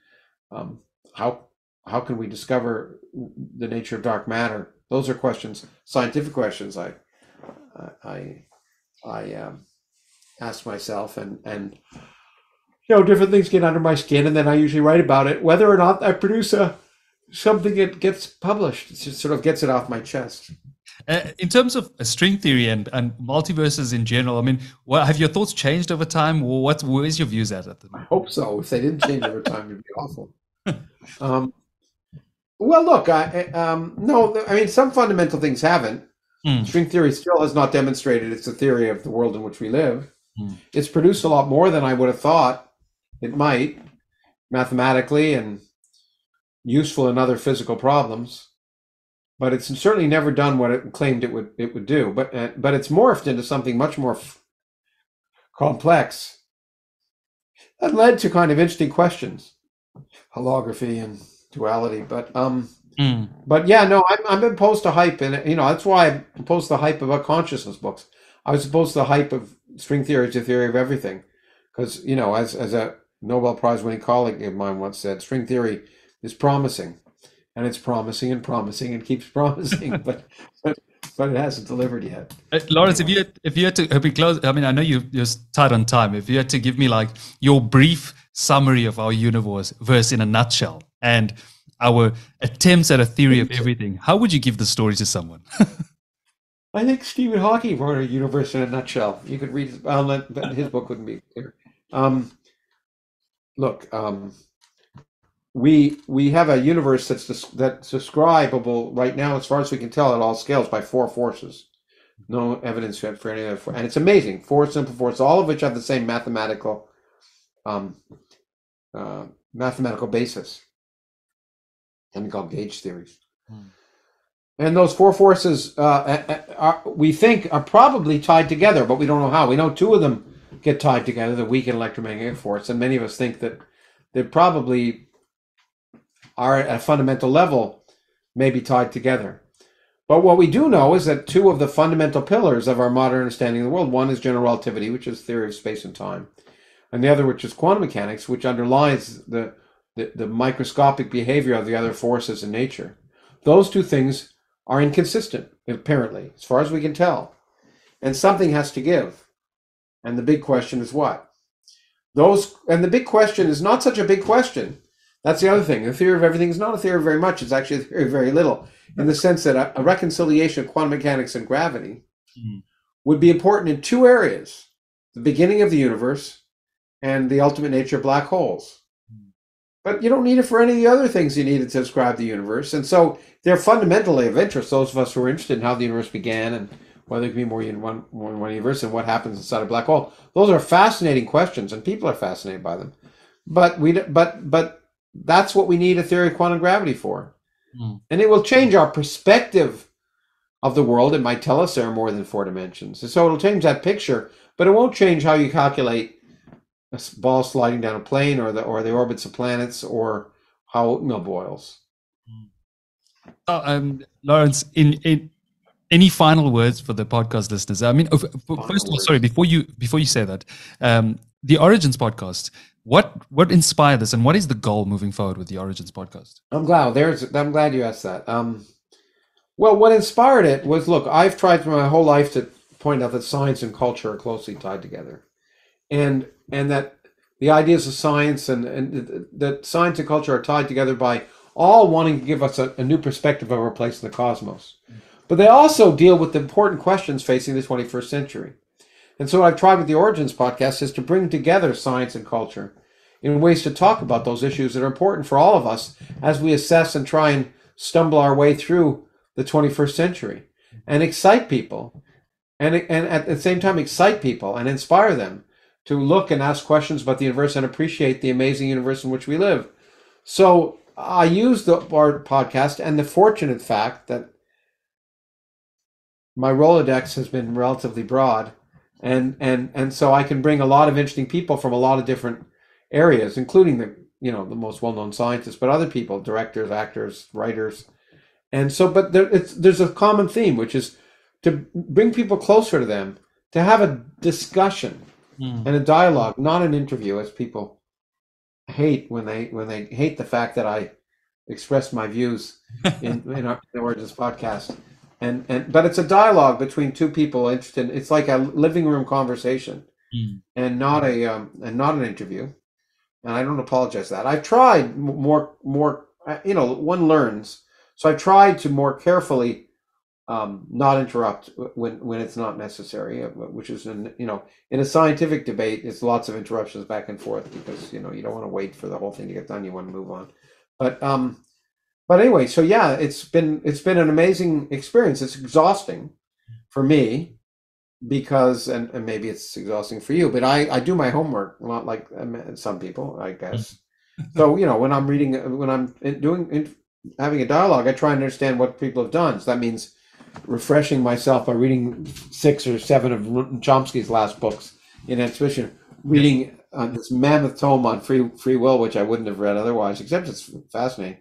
Speaker 2: um, how how can we discover the nature of dark matter? Those are questions, scientific questions. I, I, I um, ask myself, and and you know, different things get under my skin, and then I usually write about it, whether or not I produce a something that gets published. It just sort of gets it off my chest.
Speaker 1: Uh, in terms of string theory and, and multiverses in general, I mean, well, have your thoughts changed over time? Or what where's your views at at the
Speaker 2: moment? I hope so. If they didn't change over time, it'd be awful. <laughs> um, well, look, I, um, no, I mean, some fundamental things haven't. Mm. String theory still has not demonstrated it's a theory of the world in which we live. Mm. It's produced a lot more than I would have thought it might, mathematically and useful in other physical problems. But it's certainly never done what it claimed it would it would do. But uh, but it's morphed into something much more f- complex. That led to kind of interesting questions, holography and duality. But um, mm. but yeah, no, I'm I'm opposed to hype, and you know that's why I'm opposed to hype about consciousness books. I was opposed to the hype of string theory as a theory of everything, because you know, as as a Nobel Prize winning colleague of mine once said, string theory is promising, and it's promising and promising and keeps <laughs> promising, but. but but it hasn't delivered yet.
Speaker 1: Uh, Lawrence, anyway. if you had, if you had to be close, I mean, I know you you're tight on time. If you had to give me like your brief summary of our universe verse in a nutshell, and our attempts at a theory of everything, how would you give the story to someone? <laughs>
Speaker 2: I think Stephen Hawking wrote a universe in a nutshell. You could read, um, but his book wouldn't be clear. Um, look, um, we we have a universe that's that's describable right now, as far as we can tell, at all scales by four forces. No evidence yet for any other, and it's amazing. Four simple forces, all of which have the same mathematical, um, uh, mathematical basis something called gauge theories. Hmm. And those four forces, uh, are, we think, are probably tied together, but we don't know how. We know two of them get tied together, the weak and electromagnetic force, and many of us think that they probably are at a fundamental level may be tied together. But what we do know is that two of the fundamental pillars of our modern understanding of the world, one is general relativity, which is theory of space and time, and the other, which is quantum mechanics, which underlies the the, the microscopic behavior of the other forces in nature. Those two things are inconsistent, apparently, as far as we can tell. And something has to give. And the big question is what? Those and the big question is not such a big question. That's the other thing. The theory of everything is not a theory of very much. It's actually a theory of very little, in the sense that a, a reconciliation of quantum mechanics and gravity mm-hmm. would be important in two areas: the beginning of the universe and the ultimate nature of black holes. But you don't need it for any of the other things you need to describe the universe. And so they're fundamentally of interest, those of us who are interested in how the universe began and whether there can be more in one, more in one universe, and what happens inside a black hole. Those are fascinating questions, and people are fascinated by them. But we, but but that's what we need a theory of quantum gravity for,
Speaker 1: Mm.
Speaker 2: and it will change our perspective of the world. It might tell us there are more than four dimensions, and so it'll change that picture, but it won't change how you calculate a ball sliding down a plane, or the or the orbits of planets, or how oatmeal boils.
Speaker 1: So, um, Lawrence, in, in any final words for the podcast listeners? I mean, oh, f- f-
Speaker 2: Final
Speaker 1: first of all, sorry, before you before you say that, um, the Origins podcast. What what inspired this, and what is the goal moving forward with the Origins podcast?
Speaker 2: I'm glad. There's. I'm glad you asked that. Um, well, what inspired it was look. I've tried for my whole life to point out that science and culture are closely tied together, and and that the ideas of science and and that science and culture are tied together by all wanting to give us a, a new perspective of our place in the cosmos. But they also deal with the important questions facing the 21st century. And so what I've tried with the Origins podcast is to bring together science and culture in ways to talk about those issues that are important for all of us as we assess and try and stumble our way through the 21st century and excite people and, and at the same time excite people and inspire them to look and ask questions about the universe and appreciate the amazing universe in which we live. So I use the our podcast and the fortunate fact that my Rolodex has been relatively broad and and and so I can bring a lot of interesting people from a lot of different areas, including the you know the most well-known scientists, but other people, directors, actors, writers, and so. But there, it's, there's a common theme, which is to bring people closer to them, to have a discussion
Speaker 1: Mm.
Speaker 2: and a dialogue, not an interview, as people hate when they when they hate the fact that I express my views <laughs> in in our in Origins podcast. And and but it's a dialogue between two people interested. It's like a living room conversation
Speaker 1: Mm.
Speaker 2: and not a um, and not an interview. And I don't apologize for that. I've tried more more. uh, You know, one learns. So I tried to more carefully um, not interrupt when when it's not necessary, uh, which is in you know in a scientific debate, it's lots of interruptions back and forth because you know you don't want to wait for the whole thing to get done. You want to move on. But um, but anyway, so yeah, it's been it's been an amazing experience. It's exhausting for me because and, and maybe it's exhausting for you but i i do my homework a lot like um, some people i guess. <laughs> So you know when i'm reading when i'm doing having a dialogue i try and understand what people have done. So that means refreshing myself by reading six or seven of chomsky's last books in anticipation reading uh, this mammoth tome on free free will which i wouldn't have read otherwise except it's fascinating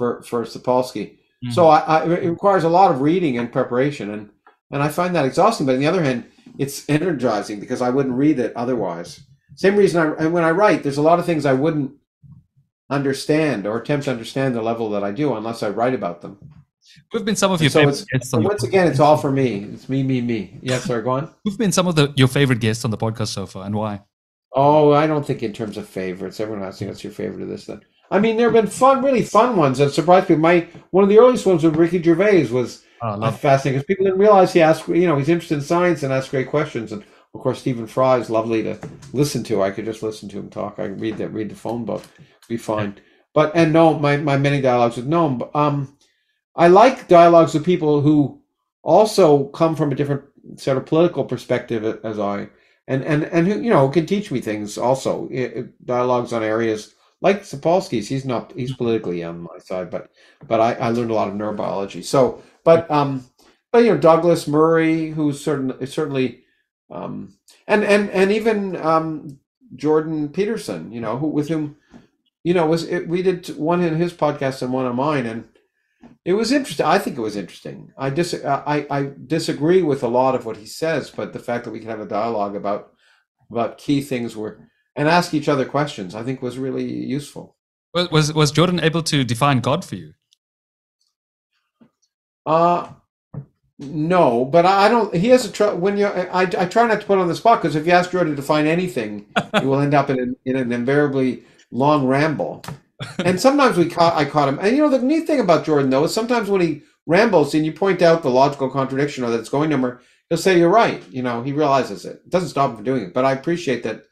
Speaker 2: for for sapolsky
Speaker 1: Mm.
Speaker 2: so I, I, it requires a lot of reading and preparation and and I find that exhausting. But on the other hand, it's energizing because I wouldn't read it otherwise. Same reason I and when I write, there's a lot of things I wouldn't understand or attempt to understand the level that I do unless I write about them.
Speaker 1: Who've been some of your
Speaker 2: So
Speaker 1: favorite guests on
Speaker 2: once again, it's all for me. It's me, me, me. Yes, sir. Go on.
Speaker 1: Who've been some of the your favorite guests on the podcast so far, and why?
Speaker 2: Oh, I don't think in terms of favorites. Everyone asking what's your favorite of this. Then I mean, there have been fun, really fun ones that surprised me. My one of the earliest ones with Ricky Gervais was
Speaker 1: Oh,
Speaker 2: uh, fascinating because people didn't realize he asked. You know, he's interested in science and asks great questions. And of course, Stephen Fry is lovely to listen to. I could just listen to him talk. I can read that, read the phone book, be fine. But and no, my my many dialogues with Noam. but, Um, I like dialogues with people who also come from a different sort of political perspective as I, and and and who you know can teach me things also. I- I- dialogues on areas like Sapolsky's. He's not he's politically on my side, but but I, I learned a lot of neurobiology. So, but um, but you know Douglas Murray, who's certainly certainly, um, and and and even um Jordan Peterson, you know, who with whom, you know, was it, we did one in his podcast and one on mine, and it was interesting. I think it was interesting. I dis I, I disagree with a lot of what he says, but the fact that we can have a dialogue about about key things were and ask each other questions, I think was really useful.
Speaker 1: Was was, was Jordan able to define God for you?
Speaker 2: Uh no, but I don't. He has a tr- when you. I, I try not to put on the spot because if you ask Jordan to define anything, you will end up in an, in an invariably long ramble. And sometimes we caught. I caught him. And you know the neat thing about Jordan though is sometimes when he rambles and you point out the logical contradiction or that it's going nowhere, he'll say you're right. You know he realizes it. It doesn't stop him from doing it. But I appreciate that.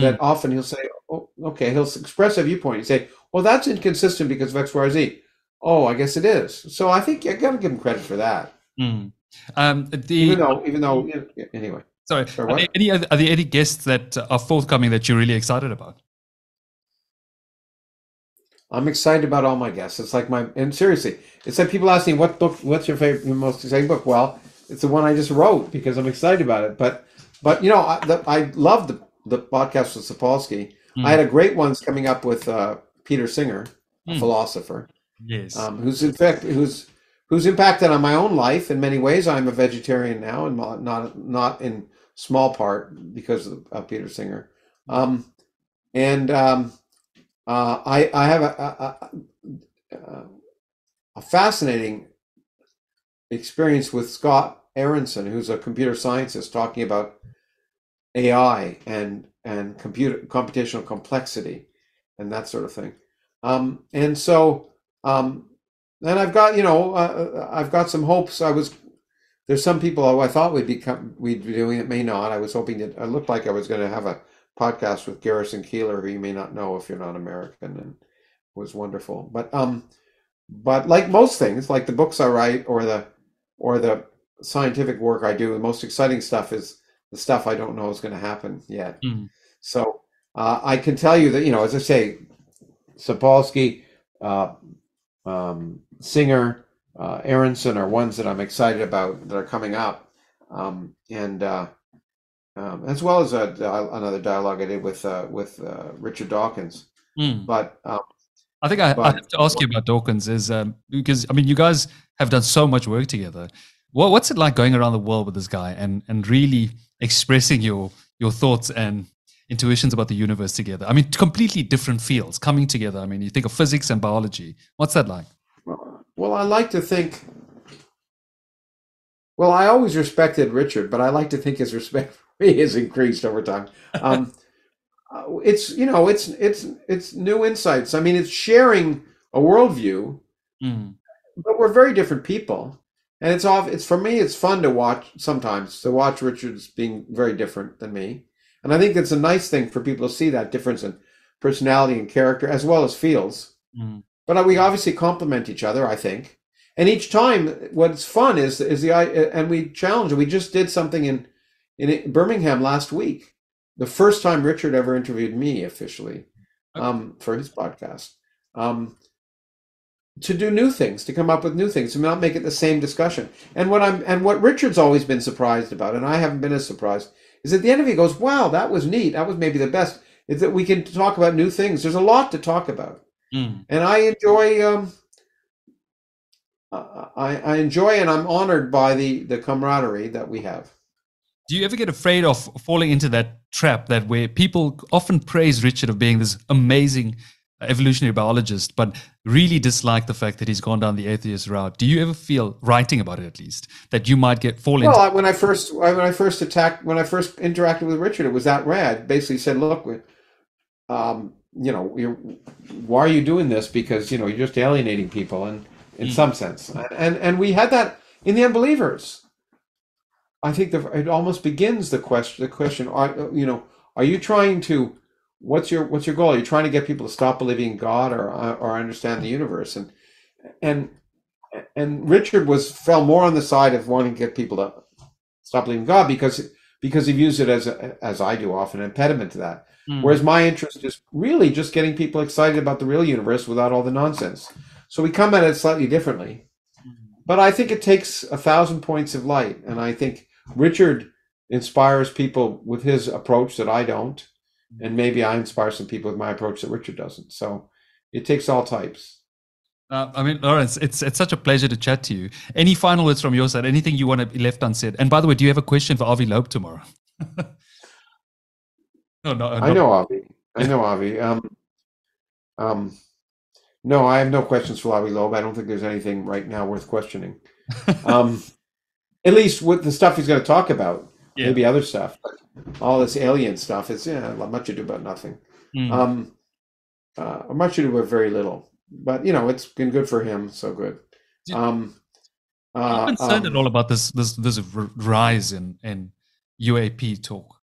Speaker 2: That often he'll say, oh, okay, he'll express a viewpoint. He say, well, that's inconsistent because of X, Y, or Z. Oh, I guess it is. So I think you got to give him credit for that.
Speaker 1: Mm. Um, the
Speaker 2: Even though, even though, anyway.
Speaker 1: sorry,
Speaker 2: Sorry,
Speaker 1: are there any are there any guests that are forthcoming that you're really excited about?
Speaker 2: I'm excited about all my guests. It's like my and seriously, it's like people ask me what book, what's your favorite, your most exciting book? Well, it's the one I just wrote because I'm excited about it. But but you know, I, the, I love the the podcast with Sapolsky.
Speaker 1: Mm.
Speaker 2: I had a great ones coming up with uh, Peter Singer, a
Speaker 1: Mm.
Speaker 2: philosopher,
Speaker 1: Yes.
Speaker 2: um, who's in fact who's who's impacted on my own life in many ways. I'm a vegetarian now, and not not, not in small part because of uh, Peter Singer. Um, and um, uh, I I have a, a, a, a fascinating experience with Scott Aaronson, who's a computer scientist, talking about AI and and computer computational complexity and that sort of thing. Um, and so, um, and I've got you know uh, I've got some hopes. I was there's some people who I thought we'd become we'd be doing it, may not. I was hoping that I looked like I was going to have a podcast with Garrison Keillor, who you may not know if you're not American, and was wonderful. But um, but like most things, like the books I write or the or the scientific work I do, the most exciting stuff is the stuff I don't know is going to happen yet.
Speaker 1: Mm.
Speaker 2: So uh, I can tell you that you know, as I say, Sapolsky, uh, um, Singer, uh, Aaronson are ones that I'm excited about that are coming up, um, and uh, um, as well as a, another dialogue I did with uh, with uh, Richard Dawkins.
Speaker 1: Mm.
Speaker 2: But um,
Speaker 1: I think I, I have to ask you about Dawkins is um, because I mean you guys have done so much work together. What, what's it like going around the world with this guy and and really expressing your your thoughts and intuitions about the universe together? I mean, completely different fields coming together. I mean, you think of physics and biology. What's that like?
Speaker 2: Well, I like to think. Well, I always respected Richard, but I like to think his respect <laughs> for me has increased over time. Um, uh, it's you know, it's it's it's new insights. I mean, it's sharing a worldview,
Speaker 1: Mm.
Speaker 2: but we're very different people, and it's off. It's for me, it's fun to watch sometimes to watch Richard's being very different than me, and I think it's a nice thing for people to see that difference in personality and character as well as feels.
Speaker 1: Mm.
Speaker 2: But we obviously complement each other, I think. And each time, what's fun is is the and we challenge. We just did something in in Birmingham last week, the first time Richard ever interviewed me officially
Speaker 1: Okay.
Speaker 2: um, for his podcast. Um, to do new things, to come up with new things, to not make it the same discussion. And what I'm and what Richard's always been surprised about, and I haven't been as surprised, is at the end of it he goes, "Wow, that was neat. That was maybe the best." Is that we can talk about new things. There's a lot to talk about
Speaker 1: Mm.
Speaker 2: and I enjoy um, I, I enjoy and I'm honored by the the camaraderie that we have.
Speaker 1: Do you ever get afraid of falling into that trap that where people often praise Richard of being this amazing evolutionary biologist, but really dislike the fact that he's gone down the atheist route? Do you ever feel writing about it at least that you might get fall
Speaker 2: Well,
Speaker 1: into?
Speaker 2: I, when I first when I first attacked when I first interacted with Richard, it was that rad. Basically said, "Look, um, you know, you're, why are you doing this? Because you know you're just alienating people, and in
Speaker 1: Mm.
Speaker 2: some sense, and and we had that in the unbelievers. I think the, it almost begins the question. The question, are you know, are you trying to? What's your what's your goal? You're you trying to get people to stop believing in God or or understand the universe? And and and Richard was fell more on the side of wanting to get people to stop believing in God because because he views it as a, as I do often an impediment to that.
Speaker 1: Mm.
Speaker 2: Whereas my interest is really just getting people excited about the real universe without all the nonsense. So we come at it slightly differently. But I think it takes a thousand points of light, and I think Richard inspires people with his approach that I don't, and maybe I inspire some people with my approach that Richard doesn't. So it takes all types.
Speaker 1: Uh, I mean, Lawrence, it's it's such a pleasure to chat to you. Any final words from your side? Anything you want to be left unsaid? And by the way, do you have a question for Avi Loeb tomorrow? <laughs> no, no,
Speaker 2: I know Avi. I know Avi. Um, um, no, I have no questions for Avi Loeb. I don't think there's anything right now worth questioning. <laughs> Um, at least with the stuff he's going to talk about.
Speaker 1: Yeah.
Speaker 2: Maybe other stuff. But all this alien stuff, it's yeah, much ado about nothing.
Speaker 1: Mm.
Speaker 2: Um, uh, much ado about very little. But you know, it's been good for him. So good. Um, uh,
Speaker 1: you concerned
Speaker 2: um,
Speaker 1: at all about this this this rise in in UAP talk?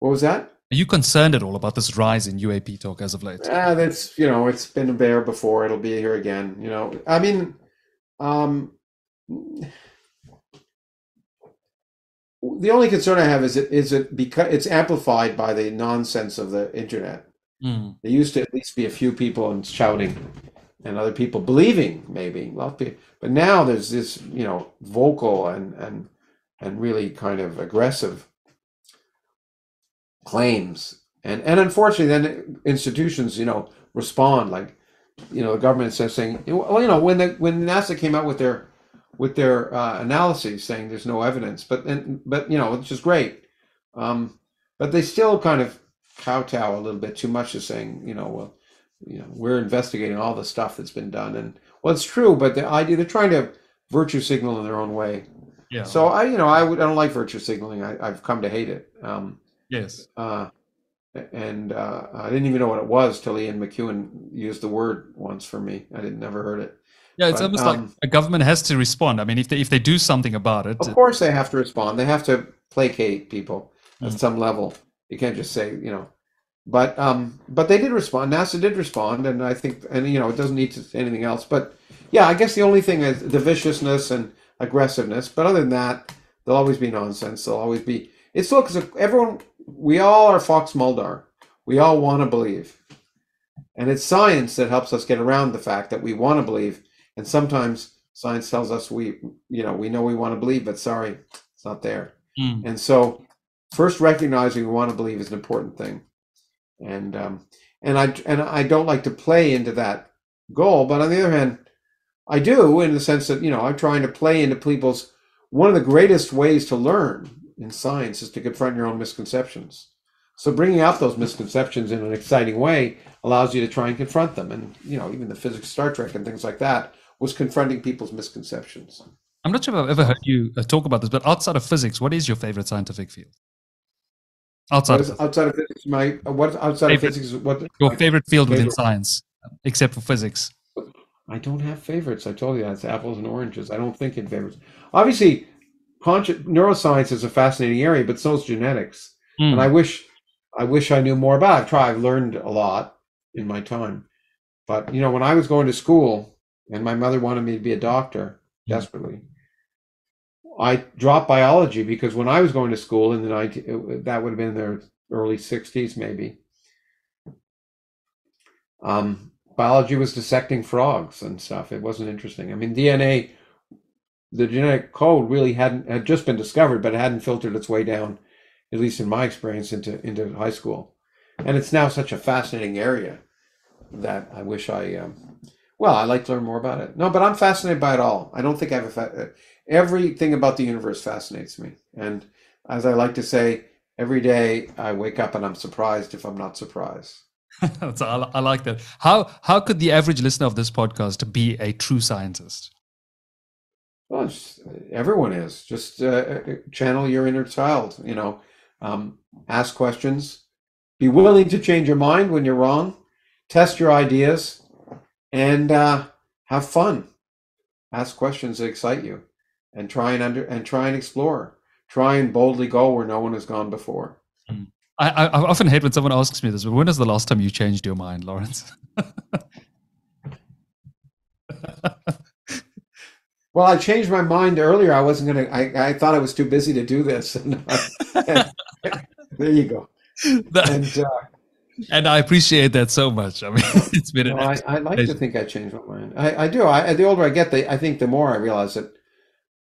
Speaker 2: what was that?
Speaker 1: Are you concerned at all about this rise in UAP talk as of late?
Speaker 2: Ah, that's you know, it's been there before. It'll be here again. You know, I mean, um, the only concern I have is it is it because it's amplified by the nonsense of the internet.
Speaker 1: Mm.
Speaker 2: There used to at least be a few people and shouting, and other people believing maybe. Well, but now there's this you know vocal and and and really kind of aggressive claims, and and unfortunately, then institutions you know respond like you know the government says saying well you know when the when NASA came out with their with their uh, analyses saying there's no evidence, but and, but you know which is great, um, but they still kind of kowtow a little bit too much to saying you know well you know we're investigating all the stuff that's been done. And well it's true but the idea they're trying to virtue signal in their own way.
Speaker 1: Yeah.
Speaker 2: so i you know i would i don't like virtue signaling. I, i've come to hate it. Um
Speaker 1: yes.
Speaker 2: uh and uh i didn't even know what it was till ian mcewan used the word once for me. I didn't never heard it
Speaker 1: Yeah, it's
Speaker 2: But,
Speaker 1: almost like
Speaker 2: um,
Speaker 1: a government has to respond. I mean, if they if they do something about it,
Speaker 2: of course they have to respond. They have to placate people at
Speaker 1: Mm.
Speaker 2: some level. You can't just say you know. But um but they did respond. Nasa did respond and i think and you know it doesn't need to say anything else. But yeah i guess the only thing is the viciousness and aggressiveness. But other than that there'll always be nonsense. There'll always be it's look because everyone we all are Fox Mulder we all want to believe. And it's science that helps us get around the fact that we want to believe and sometimes science tells us we you know we know we want to believe but sorry it's not there
Speaker 1: Mm.
Speaker 2: and so, first recognizing we want to believe is an important thing, and um, and I and I don't like to play into that goal, but on the other hand, I do in the sense that you know I'm trying to play into people's. One of the greatest ways to learn in science is to confront your own misconceptions. So bringing out those misconceptions in an exciting way allows you to try and confront them, and you know even the physics of Star Trek and things like that was confronting people's misconceptions.
Speaker 1: I'm not sure if I've ever heard you uh, talk about this, but outside of physics, what is your favorite scientific field? Outside of physics.
Speaker 2: outside of physics, my what outside
Speaker 1: Favorite-
Speaker 2: of physics? What
Speaker 1: your favorite field within science, except for physics.
Speaker 2: I don't have favorites. I told you that's apples and oranges. I don't think in favorites. Obviously, conscious neuroscience is a fascinating area, but so is genetics.
Speaker 1: Mm.
Speaker 2: And I wish, I wish I knew more about. It. I've tried. I've learned a lot in my time. But you know, when I was going to school, and my mother wanted me to be a doctor
Speaker 1: Mm.
Speaker 2: desperately, I dropped biology because when I was going to school in the 19, that would have been in the early 60s, maybe. Um, biology was dissecting frogs and stuff. It wasn't interesting. I mean, DNA, the genetic code really hadn't had just been discovered, but it hadn't filtered its way down, at least in my experience, into into high school. And it's now such a fascinating area that I wish I, um, well, I like to learn more about it. No, but I'm fascinated by it all. I don't think I have a fa- everything about the universe fascinates me. And as I like to say, every day I wake up and I'm surprised if I'm not surprised. <laughs>
Speaker 1: so I, I like that. How how could the average listener of this podcast be a true scientist?
Speaker 2: Well, everyone is. Just uh, channel your inner child. You know, um, ask questions. Be willing to change your mind when you're wrong. Test your ideas, and uh, have fun. Ask questions that excite you, and try and under and try and explore. Try and boldly go where no one has gone before.
Speaker 1: I, I, I often hate when someone asks me this, but when was the last time you changed your mind, Lawrence? <laughs>
Speaker 2: Well, I changed my mind earlier. I wasn't gonna. I, I thought I was too busy to do this. <laughs> And, there you go. <laughs>
Speaker 1: That-
Speaker 2: And uh,
Speaker 1: and I appreciate that so much. I mean, <laughs> it's been an
Speaker 2: I, I like to think I changed my mind. I, I do. I, the older I get, the, I think the more I realize that,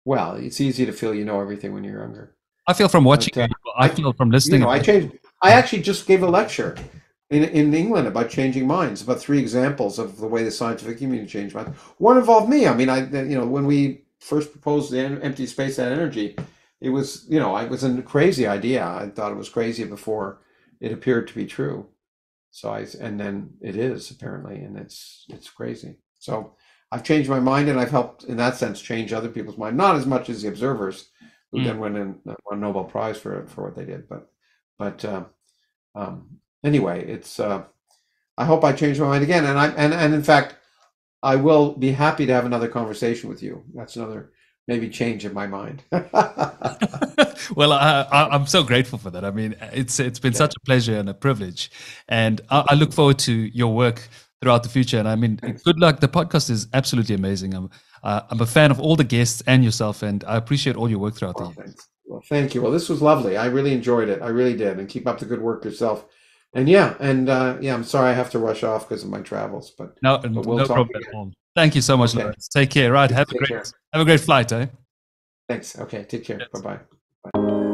Speaker 2: well, it's easy to feel you know everything when you're younger.
Speaker 1: I feel from watching
Speaker 2: But, uh,
Speaker 1: you, I feel from
Speaker 2: You
Speaker 1: listening.
Speaker 2: know, I changed. I actually just gave a lecture in, in England about changing minds, about three examples of the way the scientific community changed minds. One involved me. I mean, I you know when we first proposed the empty space and energy, it was you know I was a crazy idea. I thought it was crazy before it appeared to be true. So I and then it is apparently, and it's it's crazy. So I've changed my mind, and I've helped in that sense change other people's mind. Not as much as the observers, who
Speaker 1: Mm.
Speaker 2: then won and won a Nobel Prize for for what they did, but but uh, um, anyway, it's. Uh, I hope I change my mind again, and I and and in fact, I will be happy to have another conversation with you. That's another maybe change in my mind. <laughs>
Speaker 1: well, I, I, I'm so grateful for that. I mean, it's it's been such a pleasure and a privilege, and I, I look forward to your work throughout the future. And I mean,
Speaker 2: Thanks.
Speaker 1: good luck. The podcast is absolutely amazing. I'm uh, I'm a fan of all the guests and yourself, and I appreciate all your work throughout the
Speaker 2: well,
Speaker 1: year.
Speaker 2: thanks. Well, thank you. Well, this was lovely. I really enjoyed it. I really did. And keep up the good work yourself. And yeah, and uh, yeah, I'm sorry I have to rush off because of my travels, but
Speaker 1: No,
Speaker 2: but we'll
Speaker 1: no
Speaker 2: talk
Speaker 1: problem
Speaker 2: again.
Speaker 1: at all. Thank you so much,
Speaker 2: Okay.
Speaker 1: Lawrence. Take care. Right. Have a great
Speaker 2: care.
Speaker 1: have a great flight, eh?
Speaker 2: Thanks. Okay, take care.
Speaker 1: Yes.
Speaker 2: Bye bye.